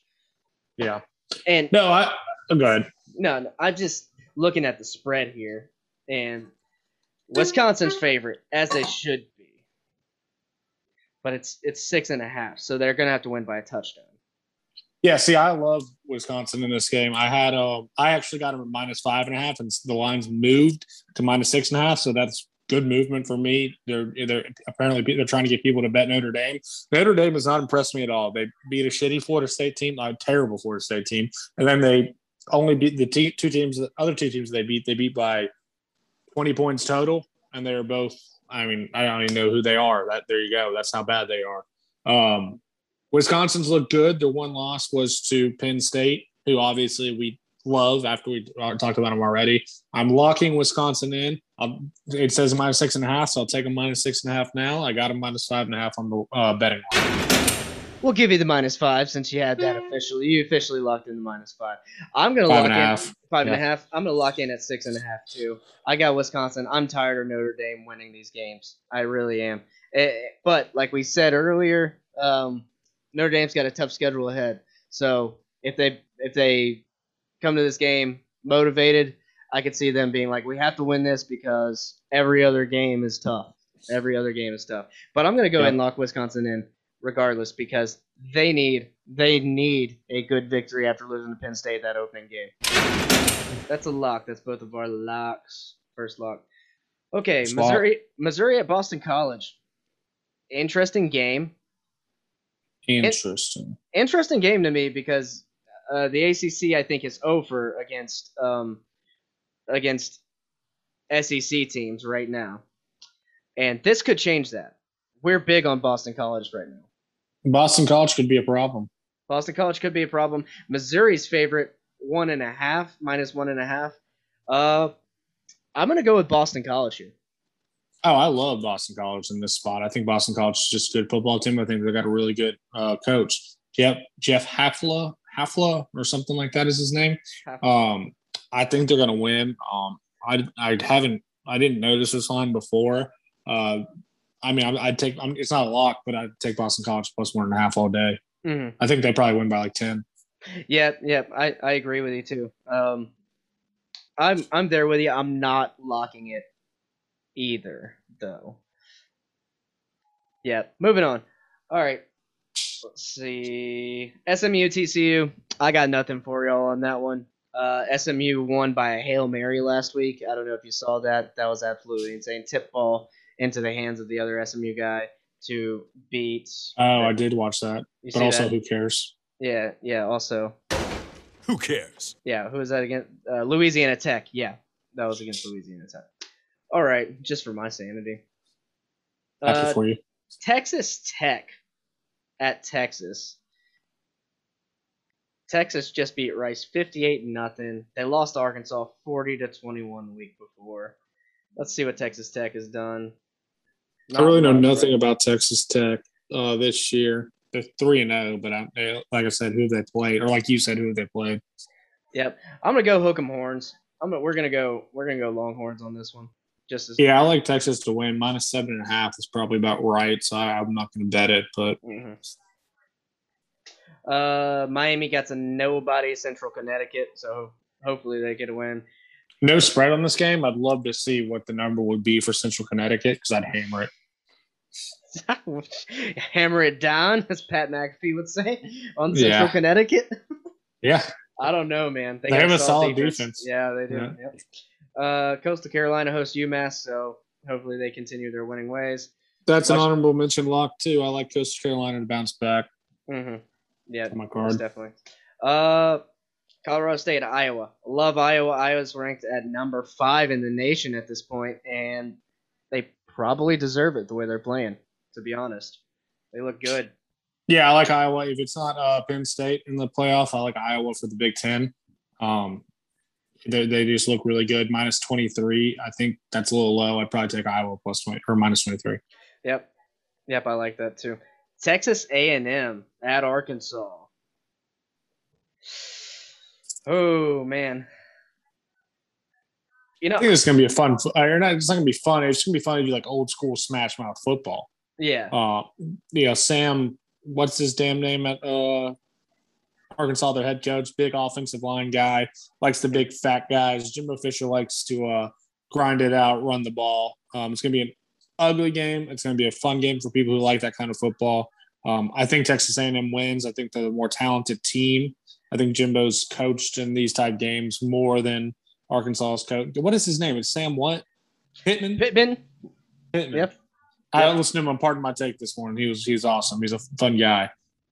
Yeah. And No, I. Oh, go ahead. No, no, I'm just looking at the spread here, and Wisconsin's favorite, as they should be. But it's it's six and a half, so they're gonna have to win by a touchdown. Yeah. See, I love Wisconsin in this game. I had. Um. I actually got them at minus five and a half, and the lines moved to minus six and a half. So that's good movement for me. They're they're apparently they're trying to get people to bet Notre Dame. Notre Dame has not impressed me at all. They beat a shitty Florida State team, a terrible Florida State team, and then they only beat the te- two teams, the other two teams they beat. They beat by twenty points total, and they're both. I mean, I don't even know who they are. That there you go. That's how bad they are. Um, Wisconsin's looked good. Their one loss was to Penn State, who obviously we love after we talked about them already. I'm locking Wisconsin in. Um, it says minus six and a half, so I'll take a minus six and a half now. I got a minus five and a half on the uh, betting line. We'll give you the minus five since you had that officially. You officially locked in the minus five. I'm gonna Five lock and in half. five and a half. I'm gonna lock in at six and a half too. I got Wisconsin. I'm tired of Notre Dame winning these games. I really am. Eh, but like we said earlier, um, Notre Dame's got a tough schedule ahead. So if they if they come to this game motivated, I could see them being like, we have to win this because every other game is tough. Every other game is tough. But I'm gonna go Yeah. ahead and lock Wisconsin in regardless because they need they need a good victory after losing to Penn State that opening game. That's a lock. That's both of our locks. First lock. Okay. Missouri Missouri at Boston College. Interesting game. Interesting. Interesting game to me because uh, the ACC I think is over against um, against SEC teams right now, and this could change that. We're big on Boston College right now. Boston College could be a problem. Boston College could be a problem. Missouri's favorite one and a half minus one and a half. Uh, I'm gonna go with Boston College here. Oh, I love Boston College in this spot. I think Boston College is just a good football team. I think they got a really good uh, coach. Jeff Jeff Hafla Hafla or something like that is his name. Um, I think they're going to win. Um, I I haven't I didn't notice this line before. Uh, I mean, I- I'd take. I'm, it's not a lock, but I'd take Boston College plus one and a half all day. hmm I think they probably win by like ten. Yeah, yeah, I, I agree with you too. Um, I'm I'm there with you. I'm not locking it either, though. Yeah, moving on. All right, let's see. SMU TCU. I got nothing for y'all on that one. Uh, SMU won by a hail mary last week. I don't know if you saw that. That was absolutely insane. Tip ball into the hands of the other SMU guy to beat. Oh, I did watch that, You but also that? who cares? yeah, yeah. Also, Who cares? Yeah, who was that against? Uh, Louisiana Tech. Yeah, that was against Louisiana Tech. All right, just for my sanity. Uh, for you. Texas Tech at Texas. Texas just beat Rice 58 nothing. They lost to Arkansas 40 to 21 the week before. Let's see what Texas Tech has done. I really know nothing about Texas Tech uh, this year. They're three and zero, but I, like I said, who they played, or like you said, who they played. Yep, I'm gonna go hook 'em horns. I'm gonna, we're gonna go we're gonna go Longhorns on this one. Just as Yeah, I like Texas to win. Minus seven and a half is probably about right. So I, I'm not going to bet it, but hmm Uh, Miami got to nobody Central Connecticut, so hopefully they get a win. no spread on this game. I'd love to see what the number would be for Central Connecticut because I'd hammer it. Hammer it down, as Pat McAfee would say, on Central Yeah. Connecticut. Yeah, I don't know, man. They got have a solid defense. Yeah, they do. Yeah. Yep. Uh, Coastal Carolina hosts UMass, so hopefully they continue their winning ways. that's an honorable mention lock too. I like Coastal Carolina to bounce back. Mm-hmm. Yeah, my card. definitely. Uh, Colorado State, Iowa. Love Iowa. Iowa's ranked at number five in the nation at this point, and they probably deserve it the way they're playing. To be honest, they look good. Yeah, I like Iowa. If it's not uh, Penn State in the playoff, I like Iowa for the Big Ten. Um, they, they just look really good. Minus twenty three. I think that's a little low. I'd probably take Iowa plus twenty or minus twenty three. Yep, yep, I like that too. Texas A&M at Arkansas. Oh man, you know, I think it's gonna be a fun. Or not, it's not gonna be fun. It's gonna be fun to do like old school smash mouth football. yeah, Uh, you know, Sam, what's his damn name at uh, Arkansas? Their head coach, big offensive line guy, likes the big fat guys. Jimbo Fisher likes to uh, grind it out, run the ball. Um, it's gonna be an ugly game. It's gonna be a fun game for people who like that kind of football. Um, I think Texas A&M wins. I think they're the more talented team. I think Jimbo's coached in these type games more than Arkansas's coach. What is his name? It's Sam what? Pittman. Pittman. Pittman. Yep. I Yep. listened to him on Pardon My Take this morning. He was he's awesome. He's a fun guy.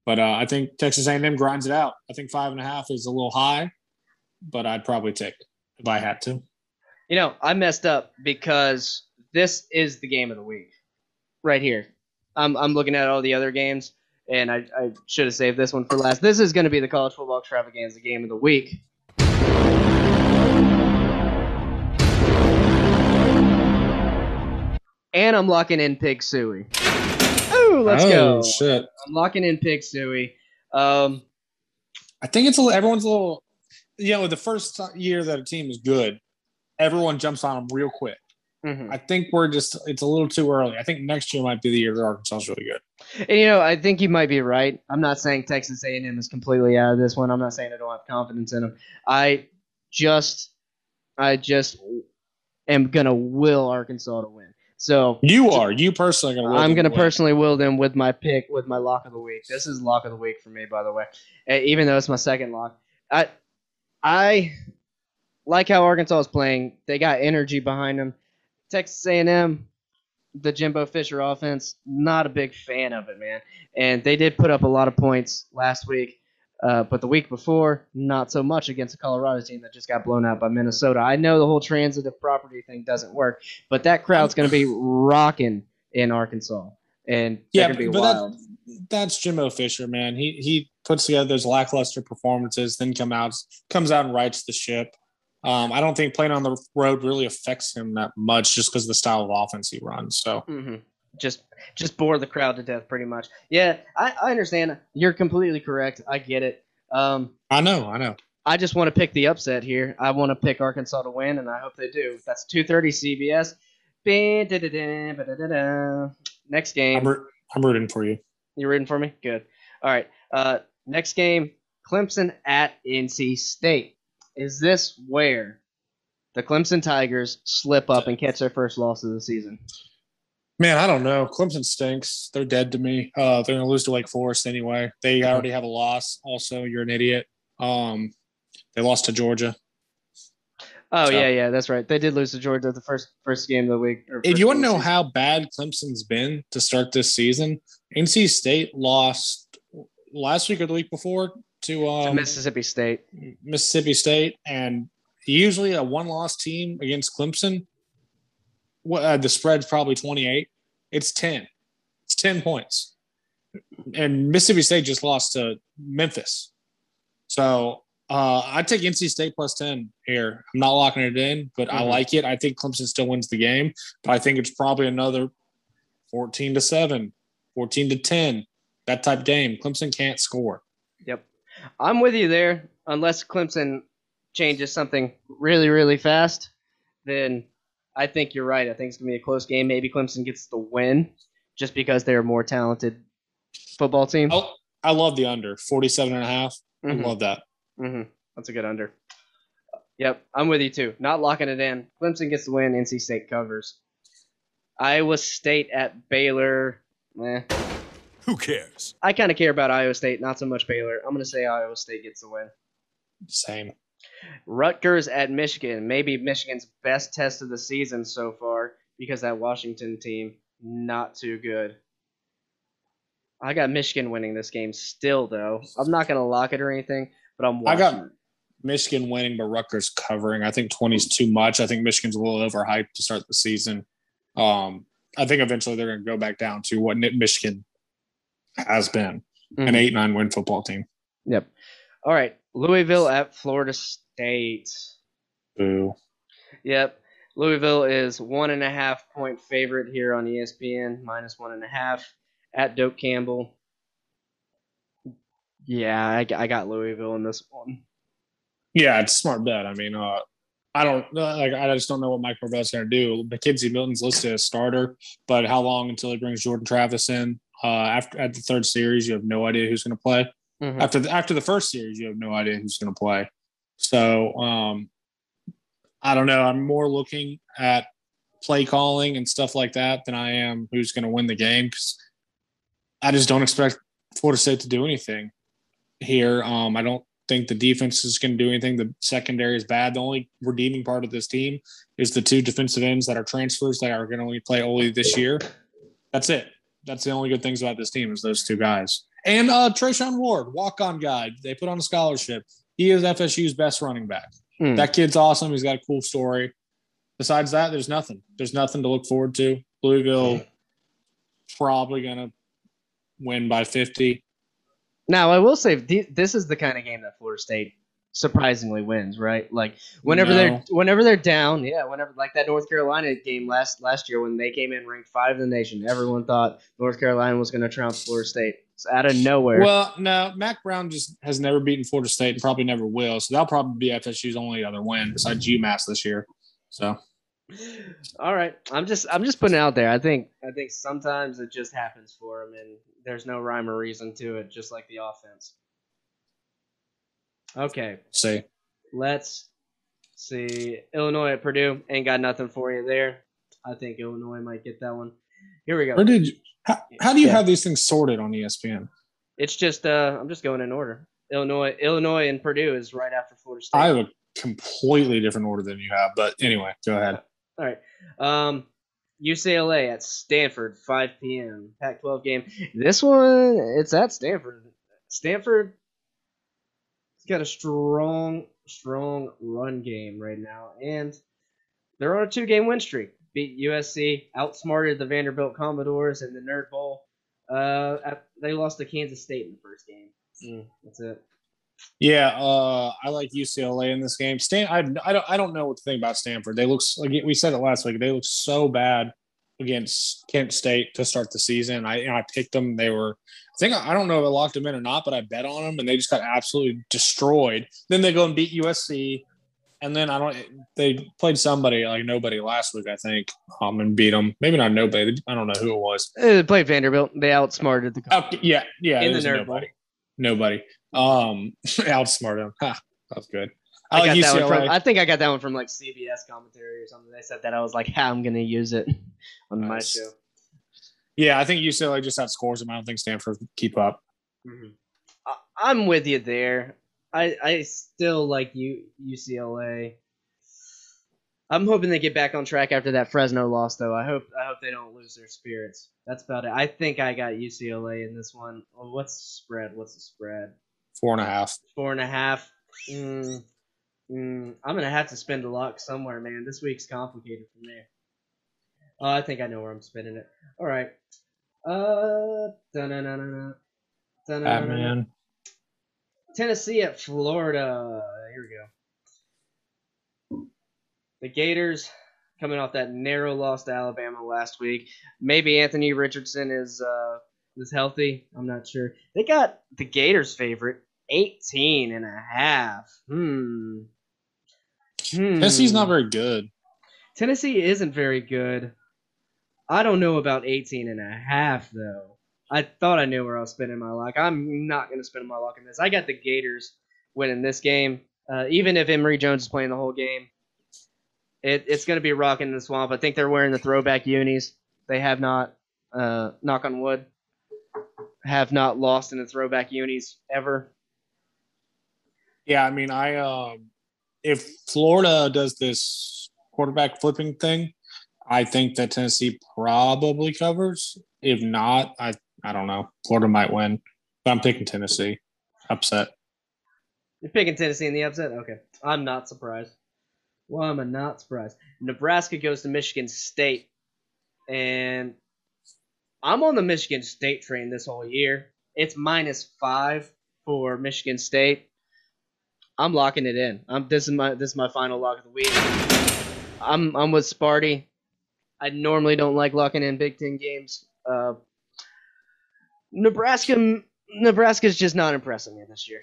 But uh, I think Texas A&M grinds it out. I think five and a half is a little high, but I'd probably take it if I had to. You know, I messed up because this is the game of the week, right here. I'm I'm looking at all the other games, and I, I should have saved this one for last. This is going to be the college football extravaganza game of the week. And I'm locking in Pig Sooie. Let's go. Oh, shit! I'm locking in picks, Suey. Um, I think it's a little, everyone's a little. You know, the first year that a team is good, everyone jumps on them real quick. mhm. I think we're just it's a little too early. I think next year might be the year that Arkansas is really good. And you know, I think you might be right. I'm not saying Texas A&M is completely out of this one. I'm not saying I don't have confidence in them. I just, I just am gonna will Arkansas to win. So You are you personally going to? I'm gonna personally will them with my pick with my lock of the week. This is lock of the week for me, by the way. Uh, Even though it's my second lock, I, I like how Arkansas is playing. They got energy behind them. Texas A&M, the Jimbo Fisher offense, not a big fan of it, man. And they did put up a lot of points last week, uh, but the week before, not so much against a Colorado team that just got blown out by Minnesota. I know the whole transitive property thing doesn't work, but that crowd's going to be rocking in Arkansas, and Yeah, going to be but wild. that, that's Jimbo Fisher, man. He he puts together those lackluster performances, then come out comes out and rights the ship. Um, I don't think playing on the road really affects him that much, just because of the style of offense he runs. So hmm Just just bore the crowd to death, pretty much. Yeah, I, I understand. You're completely correct. I get it. Um, I know, I know. I just want to pick the upset here. I want to pick Arkansas to win, and I hope they do. That's 2:30 CBS. Next game. I'm, I'm rooting for you. You're rooting for me? Good. All right. Uh, next game, Clemson at NC State. Is this where the Clemson Tigers slip up and catch their first loss of the season? Man, I don't know. Clemson stinks. They're dead to me. Uh, they're going to lose to Wake Forest anyway. They already have a loss. Also, you're an idiot. Um, they lost to Georgia. Oh So- yeah, yeah, that's right. They did lose to Georgia the first first game of the week. If you want to know the how bad Clemson's been to start this season, NC State lost last week or the week before to season. To um, Mississippi State. Mississippi State, and usually a one-loss team against Clemson, what uh, the spread's probably twenty-eight. It's ten. It's ten points, and Mississippi State just lost to Memphis. So uh, I take NC State plus ten here. I'm not locking it in, but I Mhm. like it. I think Clemson still wins the game, but I think it's probably another fourteen to seven, 14 to ten, that type game. Clemson can't score. Yep. I'm with you there. Unless Clemson changes something really, really fast, then I think you're right. I think it's going to be a close game. Maybe Clemson gets the win just because they're a more talented football team. Oh, I love the under 47 and a half. Mhm. I love that. hmm That's a good under. Yep, I'm with you too. Not locking it in. Clemson gets the win. NC State covers. Iowa State at Baylor. Eh. Who cares? I kind of care about Iowa State, not so much Baylor. I'm going to say Iowa State gets the win. Same. Rutgers at Michigan. Maybe Michigan's best test of the season so far because that Washington team not too good. I got Michigan winning this game still though. I'm not gonna lock it or anything, but I'm I got. Michigan winning, but Rutgers covering. I think 20 is too much. I think Michigan's a little overhyped to start the season. Um, I think eventually they're going to go back down to what Michigan has been an Mhm. 8 9 win football team. Yep. All right, Louisville at Florida State. Boo. Yep. Louisville is one and a half point favorite here on ESPN, minus one and a half at Dope Campbell. Yeah, I, I got Louisville in this one. Yeah, it's a smart bet. I mean, uh, I don't uh, like. I just don't know what Mike Norvell's going to do. McKenzie Milton's listed as starter, but how long until he brings Jordan Travis in? Uh, after at the third series, you have no idea who's going to play. Mhm. After the, after the first series, you have no idea who's going to play. So um, I don't know. I'm more looking at play calling and stuff like that than I am who's going to win the game because I just don't expect Florida State to do anything here. Um, I don't think the defense is going to do anything. The secondary is bad. The only redeeming part of this team is the two defensive ends that are transfers that are going to only play only this year. That's it. That's the only good things about this team is those two guys. And uh Treshaun Ward, walk on guy. They put on a scholarship. He is FSU's best running back. Hmm. That kid's awesome. He's got a cool story. Besides that, there's nothing. There's nothing to look forward to. Louisville probably gonna win by 50. Now, I will say th- this is the kind of game that Florida State surprisingly wins, right? Like whenever they're whenever they're down, yeah, whenever like that North Carolina game last last year when they came in ranked five in the nation, everyone thought North Carolina was going to trounce Florida State. Out of nowhere. Well, no, Mack Brown just has never beaten Florida State and probably never will. So that'll probably be FSU's only other win besides UMass this year. So All right, I'm just I'm just putting it out there. I think I think sometimes it just happens for them, and there's no rhyme or reason to it, just like the offense. Okay, see. let's see. Illinois at Purdue ain't got nothing for you there. I think Illinois might get that one. Here we go. Where did you, how, how do you Yeah. have these things sorted on ESPN? It's just uh, I'm just going in order. Illinois, Illinois, and Purdue is right after Florida State. I have a completely different order than you have, but anyway, go ahead. All right. Um, UCLA at Stanford, 5 p.m. Pac-12 game. This one, it's at Stanford. Stanford it's got a strong, strong run game right now, and they're on a two-game win streak. Beat USC, outsmarted the Vanderbilt Commodores in the Nerd Bowl. Uh, they lost to Kansas State in the first game. Mm, that's it. Yeah, uh, I like UCLA in this game. Stan, I, I don't, I don't know what to think about Stanford. They look like we said it last week. They look so bad against Kent State to start the season. I I picked them. They were I think I don't know if I locked them in or not, but I bet on them and they just got absolutely destroyed. Then they go and beat USC. And then I don't. They played somebody like nobody last week, I think, um, and beat them. Maybe not nobody. I don't know who it was. They played Vanderbilt. They outsmarted the. Oh, yeah, yeah. In the was Nerd Bowl. nobody. Nobody. Um, outsmarted him. Ha, that was good. I, I, got like that one from. I think I got that one from like CBS commentary or something. They said that I was like, "Ha, I'm gonna use it on my show." yeah, I think UCLA just outscores them. I don't think Stanford can keep up. Mhm. I, I'm with you there. I I still like U, UCLA. I'm hoping they get back on track after that Fresno loss, though. I hope I hope they don't lose their spirits. That's about it. I think I got UCLA in this one. Oh, what's the spread? What's the spread? Four and a half. Four and a half. Mm, mm, I'm gonna have to spend a lot somewhere, man. This week's complicated for me. Oh, I think I know where I'm spending it. All right. Uh, da-na-na-na-na. Da-na-na-na-na. Batman. Tennessee at Florida. Here we go. The Gators coming off that narrow loss to Alabama last week. Maybe Anthony Richardson is uh, is healthy. I'm not sure. They got the Gators favorite 18 and a half. Hmm. Hmm. Tennessee's not very good. Tennessee isn't very good. I don't know about 18 and a half though. I thought I knew where I was spending my luck. I'm not going to spend my luck in this. I got the Gators winning this game. Uh, even if Emory Jones is playing the whole game, it, it's going to be rocking in the swamp. I think they're wearing the throwback unis. They have not, uh, knock on wood, have not lost in the throwback unis ever. Yeah, I mean, I um, if Florida does this quarterback flipping thing, I think that Tennessee probably covers. If not, I I don't know. Florida might win, but I'm picking Tennessee. Upset. You're picking Tennessee in the upset? Okay. I'm not surprised. Well, I'm not surprised. Nebraska goes to Michigan State. And I'm on the Michigan State train this whole year. It's minus five for Michigan State. I'm locking it in. I'm this is my this is my final lock of the week. I'm I'm with Sparty. I normally don't like locking in Big Ten games. Uh, Nebraska Nebraska's just not impressing me this year.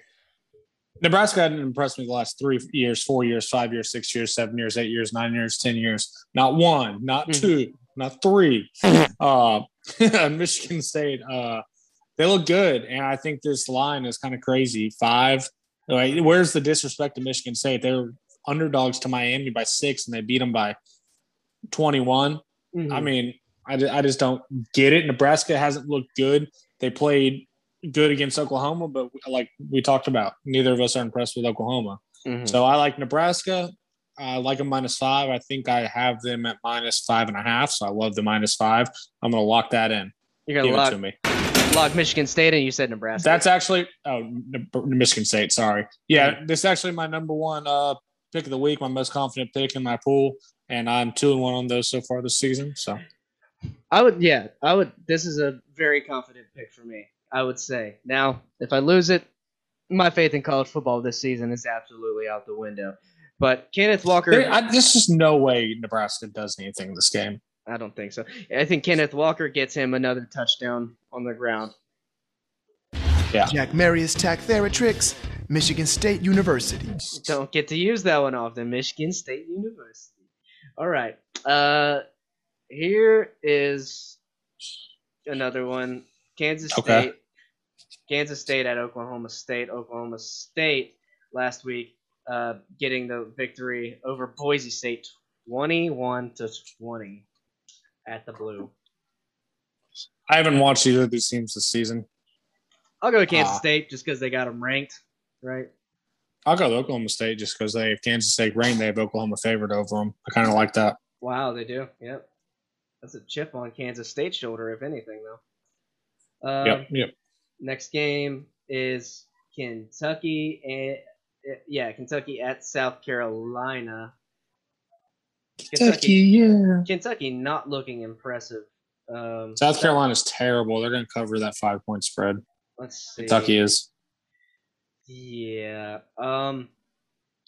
Nebraska hadn't impressed me the last three years, four years, five years, six years, seven years, eight years, nine years, ten years. Not one, not Mhm. two, not three. uh, Michigan State, uh, they look good, and I think this line is kind of crazy. Five. Like, where's the disrespect to Michigan State? They're underdogs to Miami by six, and they beat them by twenty-one. Mm-hmm. I mean, I, I just don't get it. Nebraska hasn't looked good. They played good against Oklahoma, but like we talked about, neither of us are impressed with Oklahoma. Mhm. So I like Nebraska. I like them minus five. I think I have them at minus five and a half. So I love the minus five. I'm going to lock that in. You're Give gonna it to lock, me. lock Michigan State, and you said Nebraska. That's actually oh Michigan State. Sorry. Yeah, this is actually my number one uh, pick of the week. My most confident pick in my pool, and I'm two and one on those so far this season. So I would, yeah, I would. This is a very confident pick for me. I would say. Now, if I lose it, my faith in college football this season is absolutely out the window. But Kenneth Walker, there, I, there's just no way Nebraska does anything in this game. I don't think so. I think Kenneth Walker gets him another touchdown on the ground. Jack Marius Tack Theratrix, Michigan State University. Don't get to use that one often. Michigan State University. All right. Uh, here is another one. Kansas Okay. State. Kansas State at Oklahoma State. Oklahoma State last week uh, getting the victory over Boise State, twenty-one to twenty, at the Blue. I haven't watched either of these teams this season. I'll go to Kansas Ah. State just because they got them ranked, right? I'll go to Oklahoma State just because they have Kansas State ranked. They have Oklahoma favored over them. I kind of like that. Wow, they do. Yep. That's a chip on Kansas State's shoulder, if anything, though. Uh, yep, yep. Next game is Kentucky and yeah, Kentucky at South Carolina. Kentucky, yeah. Kentucky not looking impressive. Um, South Carolina's terrible. They're going to cover that five point spread. Let's see. Kentucky is. Yeah. Um,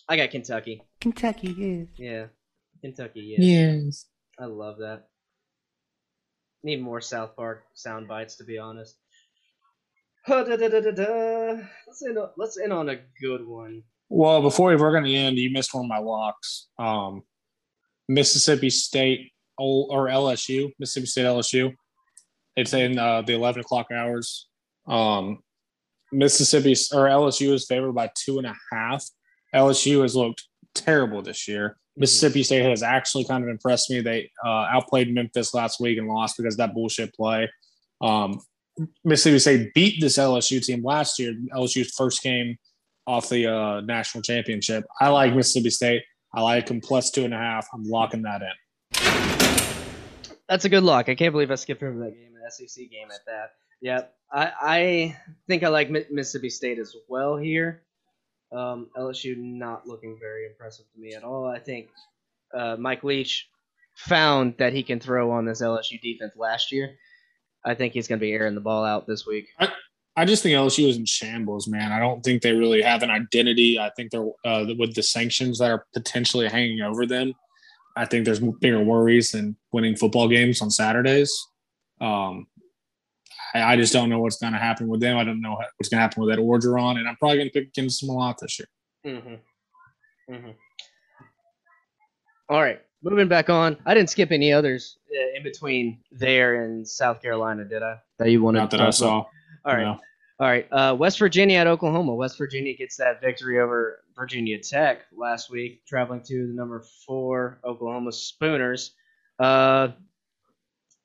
I got Kentucky. Kentucky is. Yeah, Kentucky. Yeah. Yes. I love that. Need more South Park sound bites, to be honest. Let's end on, let's end on a good one. Well, before we were going to end, you missed one of my locks. Um, Mississippi State or LSU, Mississippi State LSU. It's in uh, the 11 o'clock hours. Um, Mississippi or LSU is favored by two and a half. LSU has looked terrible this year. Mississippi State has actually kind of impressed me. They uh, outplayed Memphis last week and lost because that bullshit play. Um, Mississippi State beat this LSU team last year, LSU's first game off the uh, national championship. I like Mississippi State. I like them plus two and a half. I'm locking that in. That's a good lock. I can't believe I skipped over that game, an SEC game at that. Yep. I, I think I like Mississippi State as well here. Um, LSU not looking very impressive to me at all. I think uh, Mike Leach found that he can throw on this LSU defense last year. I think he's going to be airing the ball out this week. I, I just think LSU is in shambles, man. I don't think they really have an identity. I think they're uh, with the sanctions that are potentially hanging over them. I think there's bigger worries than winning football games on Saturdays. Um, I, I, just don't know what's going to happen with them. I don't know what's going to happen with Ed Orgeron, and I'm probably going to pick against them a lot this year. Mm-hmm. Mm-hmm. All right, moving back on. I didn't skip any others uh, in between there and South Carolina, did I? That you wanted? Not that I saw. All right. No. All right. Uh, West Virginia at Oklahoma. West Virginia gets that victory over Virginia Tech last week, traveling to the number four Oklahoma Spooners. Uh,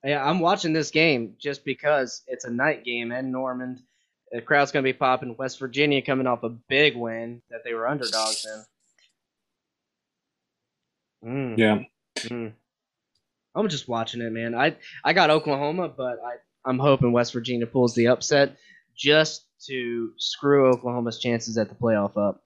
yeah, I'm watching this game just because it's a night game in Norman. The crowd's going to be popping. West Virginia coming off a big win that they were underdogs in. Mm. Yeah. Mm. I'm just watching it, man. I I got Oklahoma, but I I'm hoping West Virginia pulls the upset just to screw Oklahoma's chances at the playoff up.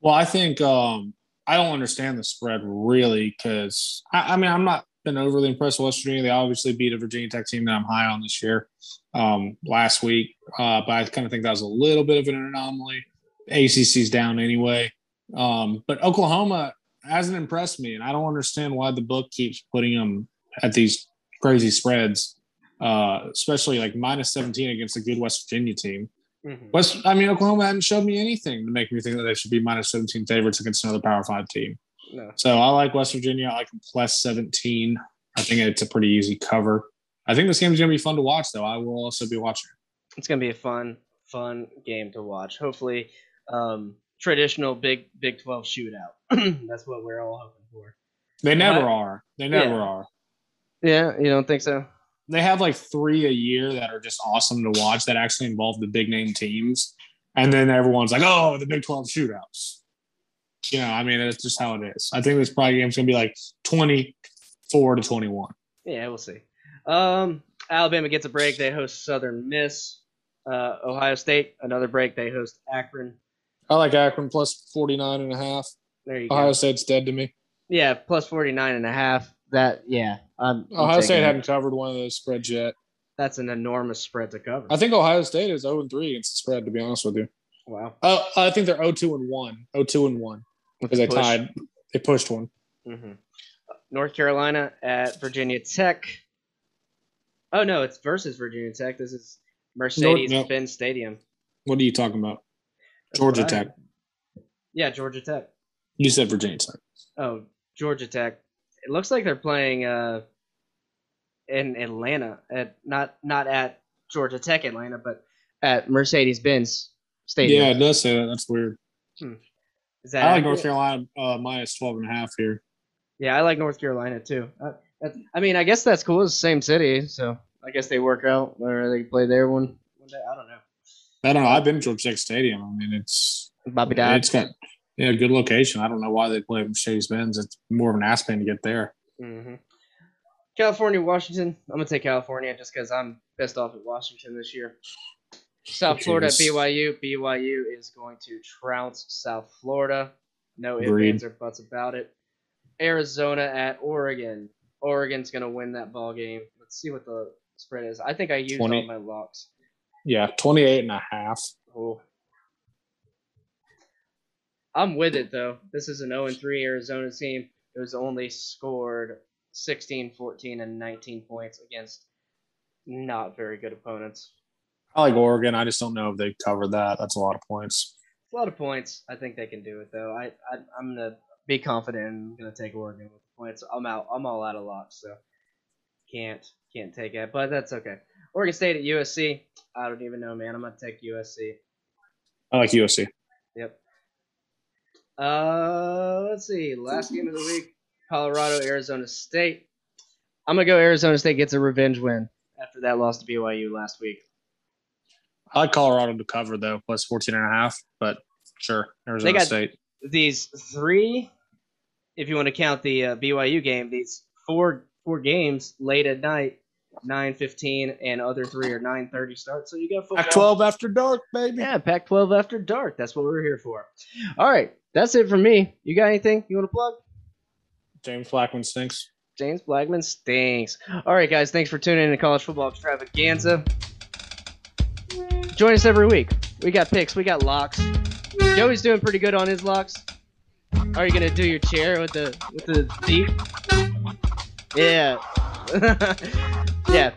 Well, I think um, I don't understand the spread really because I, I, mean I'm not been overly impressed with West Virginia. They obviously beat a Virginia Tech team that I'm high on this year um, last week, uh, but I kind of think that was a little bit of an anomaly. ACC's down anyway, um, but Oklahoma hasn't impressed me, and I don't understand why the book keeps putting them at these crazy spreads uh, especially like minus 17 against a good West Virginia team. Mm-hmm. West, I mean, Oklahoma hadn't showed me anything to make me think that they should be minus 17 favorites against another Power Five team. No. So I like West Virginia. I like plus 17. I think it's a pretty easy cover. I think this game is going to be fun to watch, though. I will also be watching. It's going to be a fun, fun game to watch. Hopefully, um, traditional Big Big 12 shootout. That's what we're all hoping for. They never are. They never yeah. are. Yeah, you don't think so? they have like three a year that are just awesome to watch that actually involve the big name teams. And then everyone's like, oh, the Big 12 shootouts. You know, I mean, it's just how it is. I think this probably game's going to be like 24 to 21. Yeah, we'll see. Um, Alabama gets a break. They host Southern Miss. Uh, Ohio State, another break. They host Akron. I like Akron plus 49 and a half. There you go. Ohio go. State's dead to me. Yeah, plus 49 and a half. That, yeah, I'm, I'm Ohio State hadn't covered one of those spreads yet. That's an enormous spread to cover. I think Ohio State is 0 3 against the spread, to be honest with you. Wow. Uh, I think they're 0 2 and 1. 0 2 and 1 because they push. tied. They pushed one. Mm-hmm. North Carolina at Virginia Tech. Oh, no, it's versus Virginia Tech. This is Mercedes Benz no. Stadium. What are you talking about? That's Georgia Tech. Yeah, Georgia Tech. You said Virginia Tech. Oh, Georgia Tech it looks like they're playing uh, in Atlanta at not not at Georgia Tech Atlanta, but at Mercedes Benz Stadium. Yeah, it does say that. That's weird. Hmm. Is that I like North Carolina uh, minus 12 and a half here. Yeah, I like North Carolina too. Uh, I mean, I guess that's cool. It's the same city, so I guess they work out or they play there one, one day. I don't know. I don't know. I've been to Georgia Tech Stadium. I mean, it's Bobby Dodd. It's got yeah, good location. I don't know why they play Mercedes Benz. It's more of an ass pain to get there. Mm-hmm. California, Washington. I'm gonna take California just because I'm pissed off at Washington this year. South Florida, BYU. BYU is going to trounce South Florida. No ifs, ands, or buts about it. Arizona at Oregon. Oregon's gonna win that ball game. Let's see what the spread is. I think I used 20, all my locks. Yeah, 28 and a half. Cool. I'm with it though. This is an 0 3 Arizona team It who's only scored 16, 14, and 19 points against not very good opponents. I like Oregon. I just don't know if they cover that. That's a lot of points. It's a lot of points. I think they can do it though. I, I I'm gonna be confident. I'm gonna take Oregon with the points. I'm out. I'm all out of locks, so can't can't take it. But that's okay. Oregon State at USC. I don't even know, man. I'm gonna take USC. I like USC. Yep. Uh, let's see. Last game of the week: Colorado, Arizona State. I'm gonna go. Arizona State gets a revenge win after that loss to BYU last week. I like Colorado to cover though, plus 14 and a half, but sure, Arizona got- State. These three, if you want to count the uh, BYU game, these four four games late at night, nine fifteen, and other three are nine thirty start. So you got football. Pac 12 after dark, baby. Yeah, Pac 12 after dark. That's what we're here for. All right, that's it for me. You got anything you want to plug? James Blackman stinks. James Blackman stinks. All right, guys, thanks for tuning in to College Football Extravaganza. Join us every week. We got picks, we got locks. Joey's doing pretty good on his locks. Are you gonna do your chair with the with the seat? Yeah. yeah.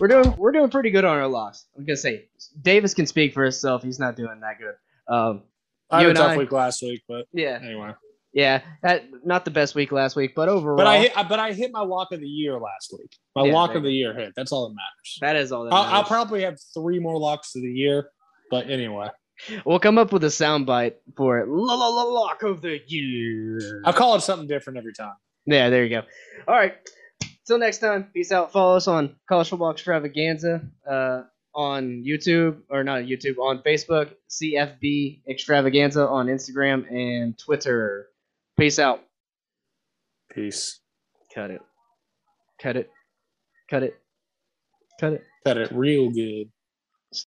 We're doing we're doing pretty good on our locks. I'm gonna say Davis can speak for himself. He's not doing that good. Um, I had a tough I- week last week, but yeah, anyway. Yeah. That, not the best week last week, but overall, But I hit, but I hit my lock of the year last week. My Yeah, lock of the year hit. That's all that matters. that is all that I'll. I'll probably have three more locks of the year, but anyway, We'll come up with a soundbite for it. La la la lock of the year. I'll call it something different every time. Yeah, there you go. All right. Till next time. Peace out. Follow us on College Football Extravaganza uh, on YouTube or not YouTube on Facebook. CFB Extravaganza on Instagram and Twitter. Peace out. Peace. Cut it. Cut it. Cut it. Cut it. Got it real good.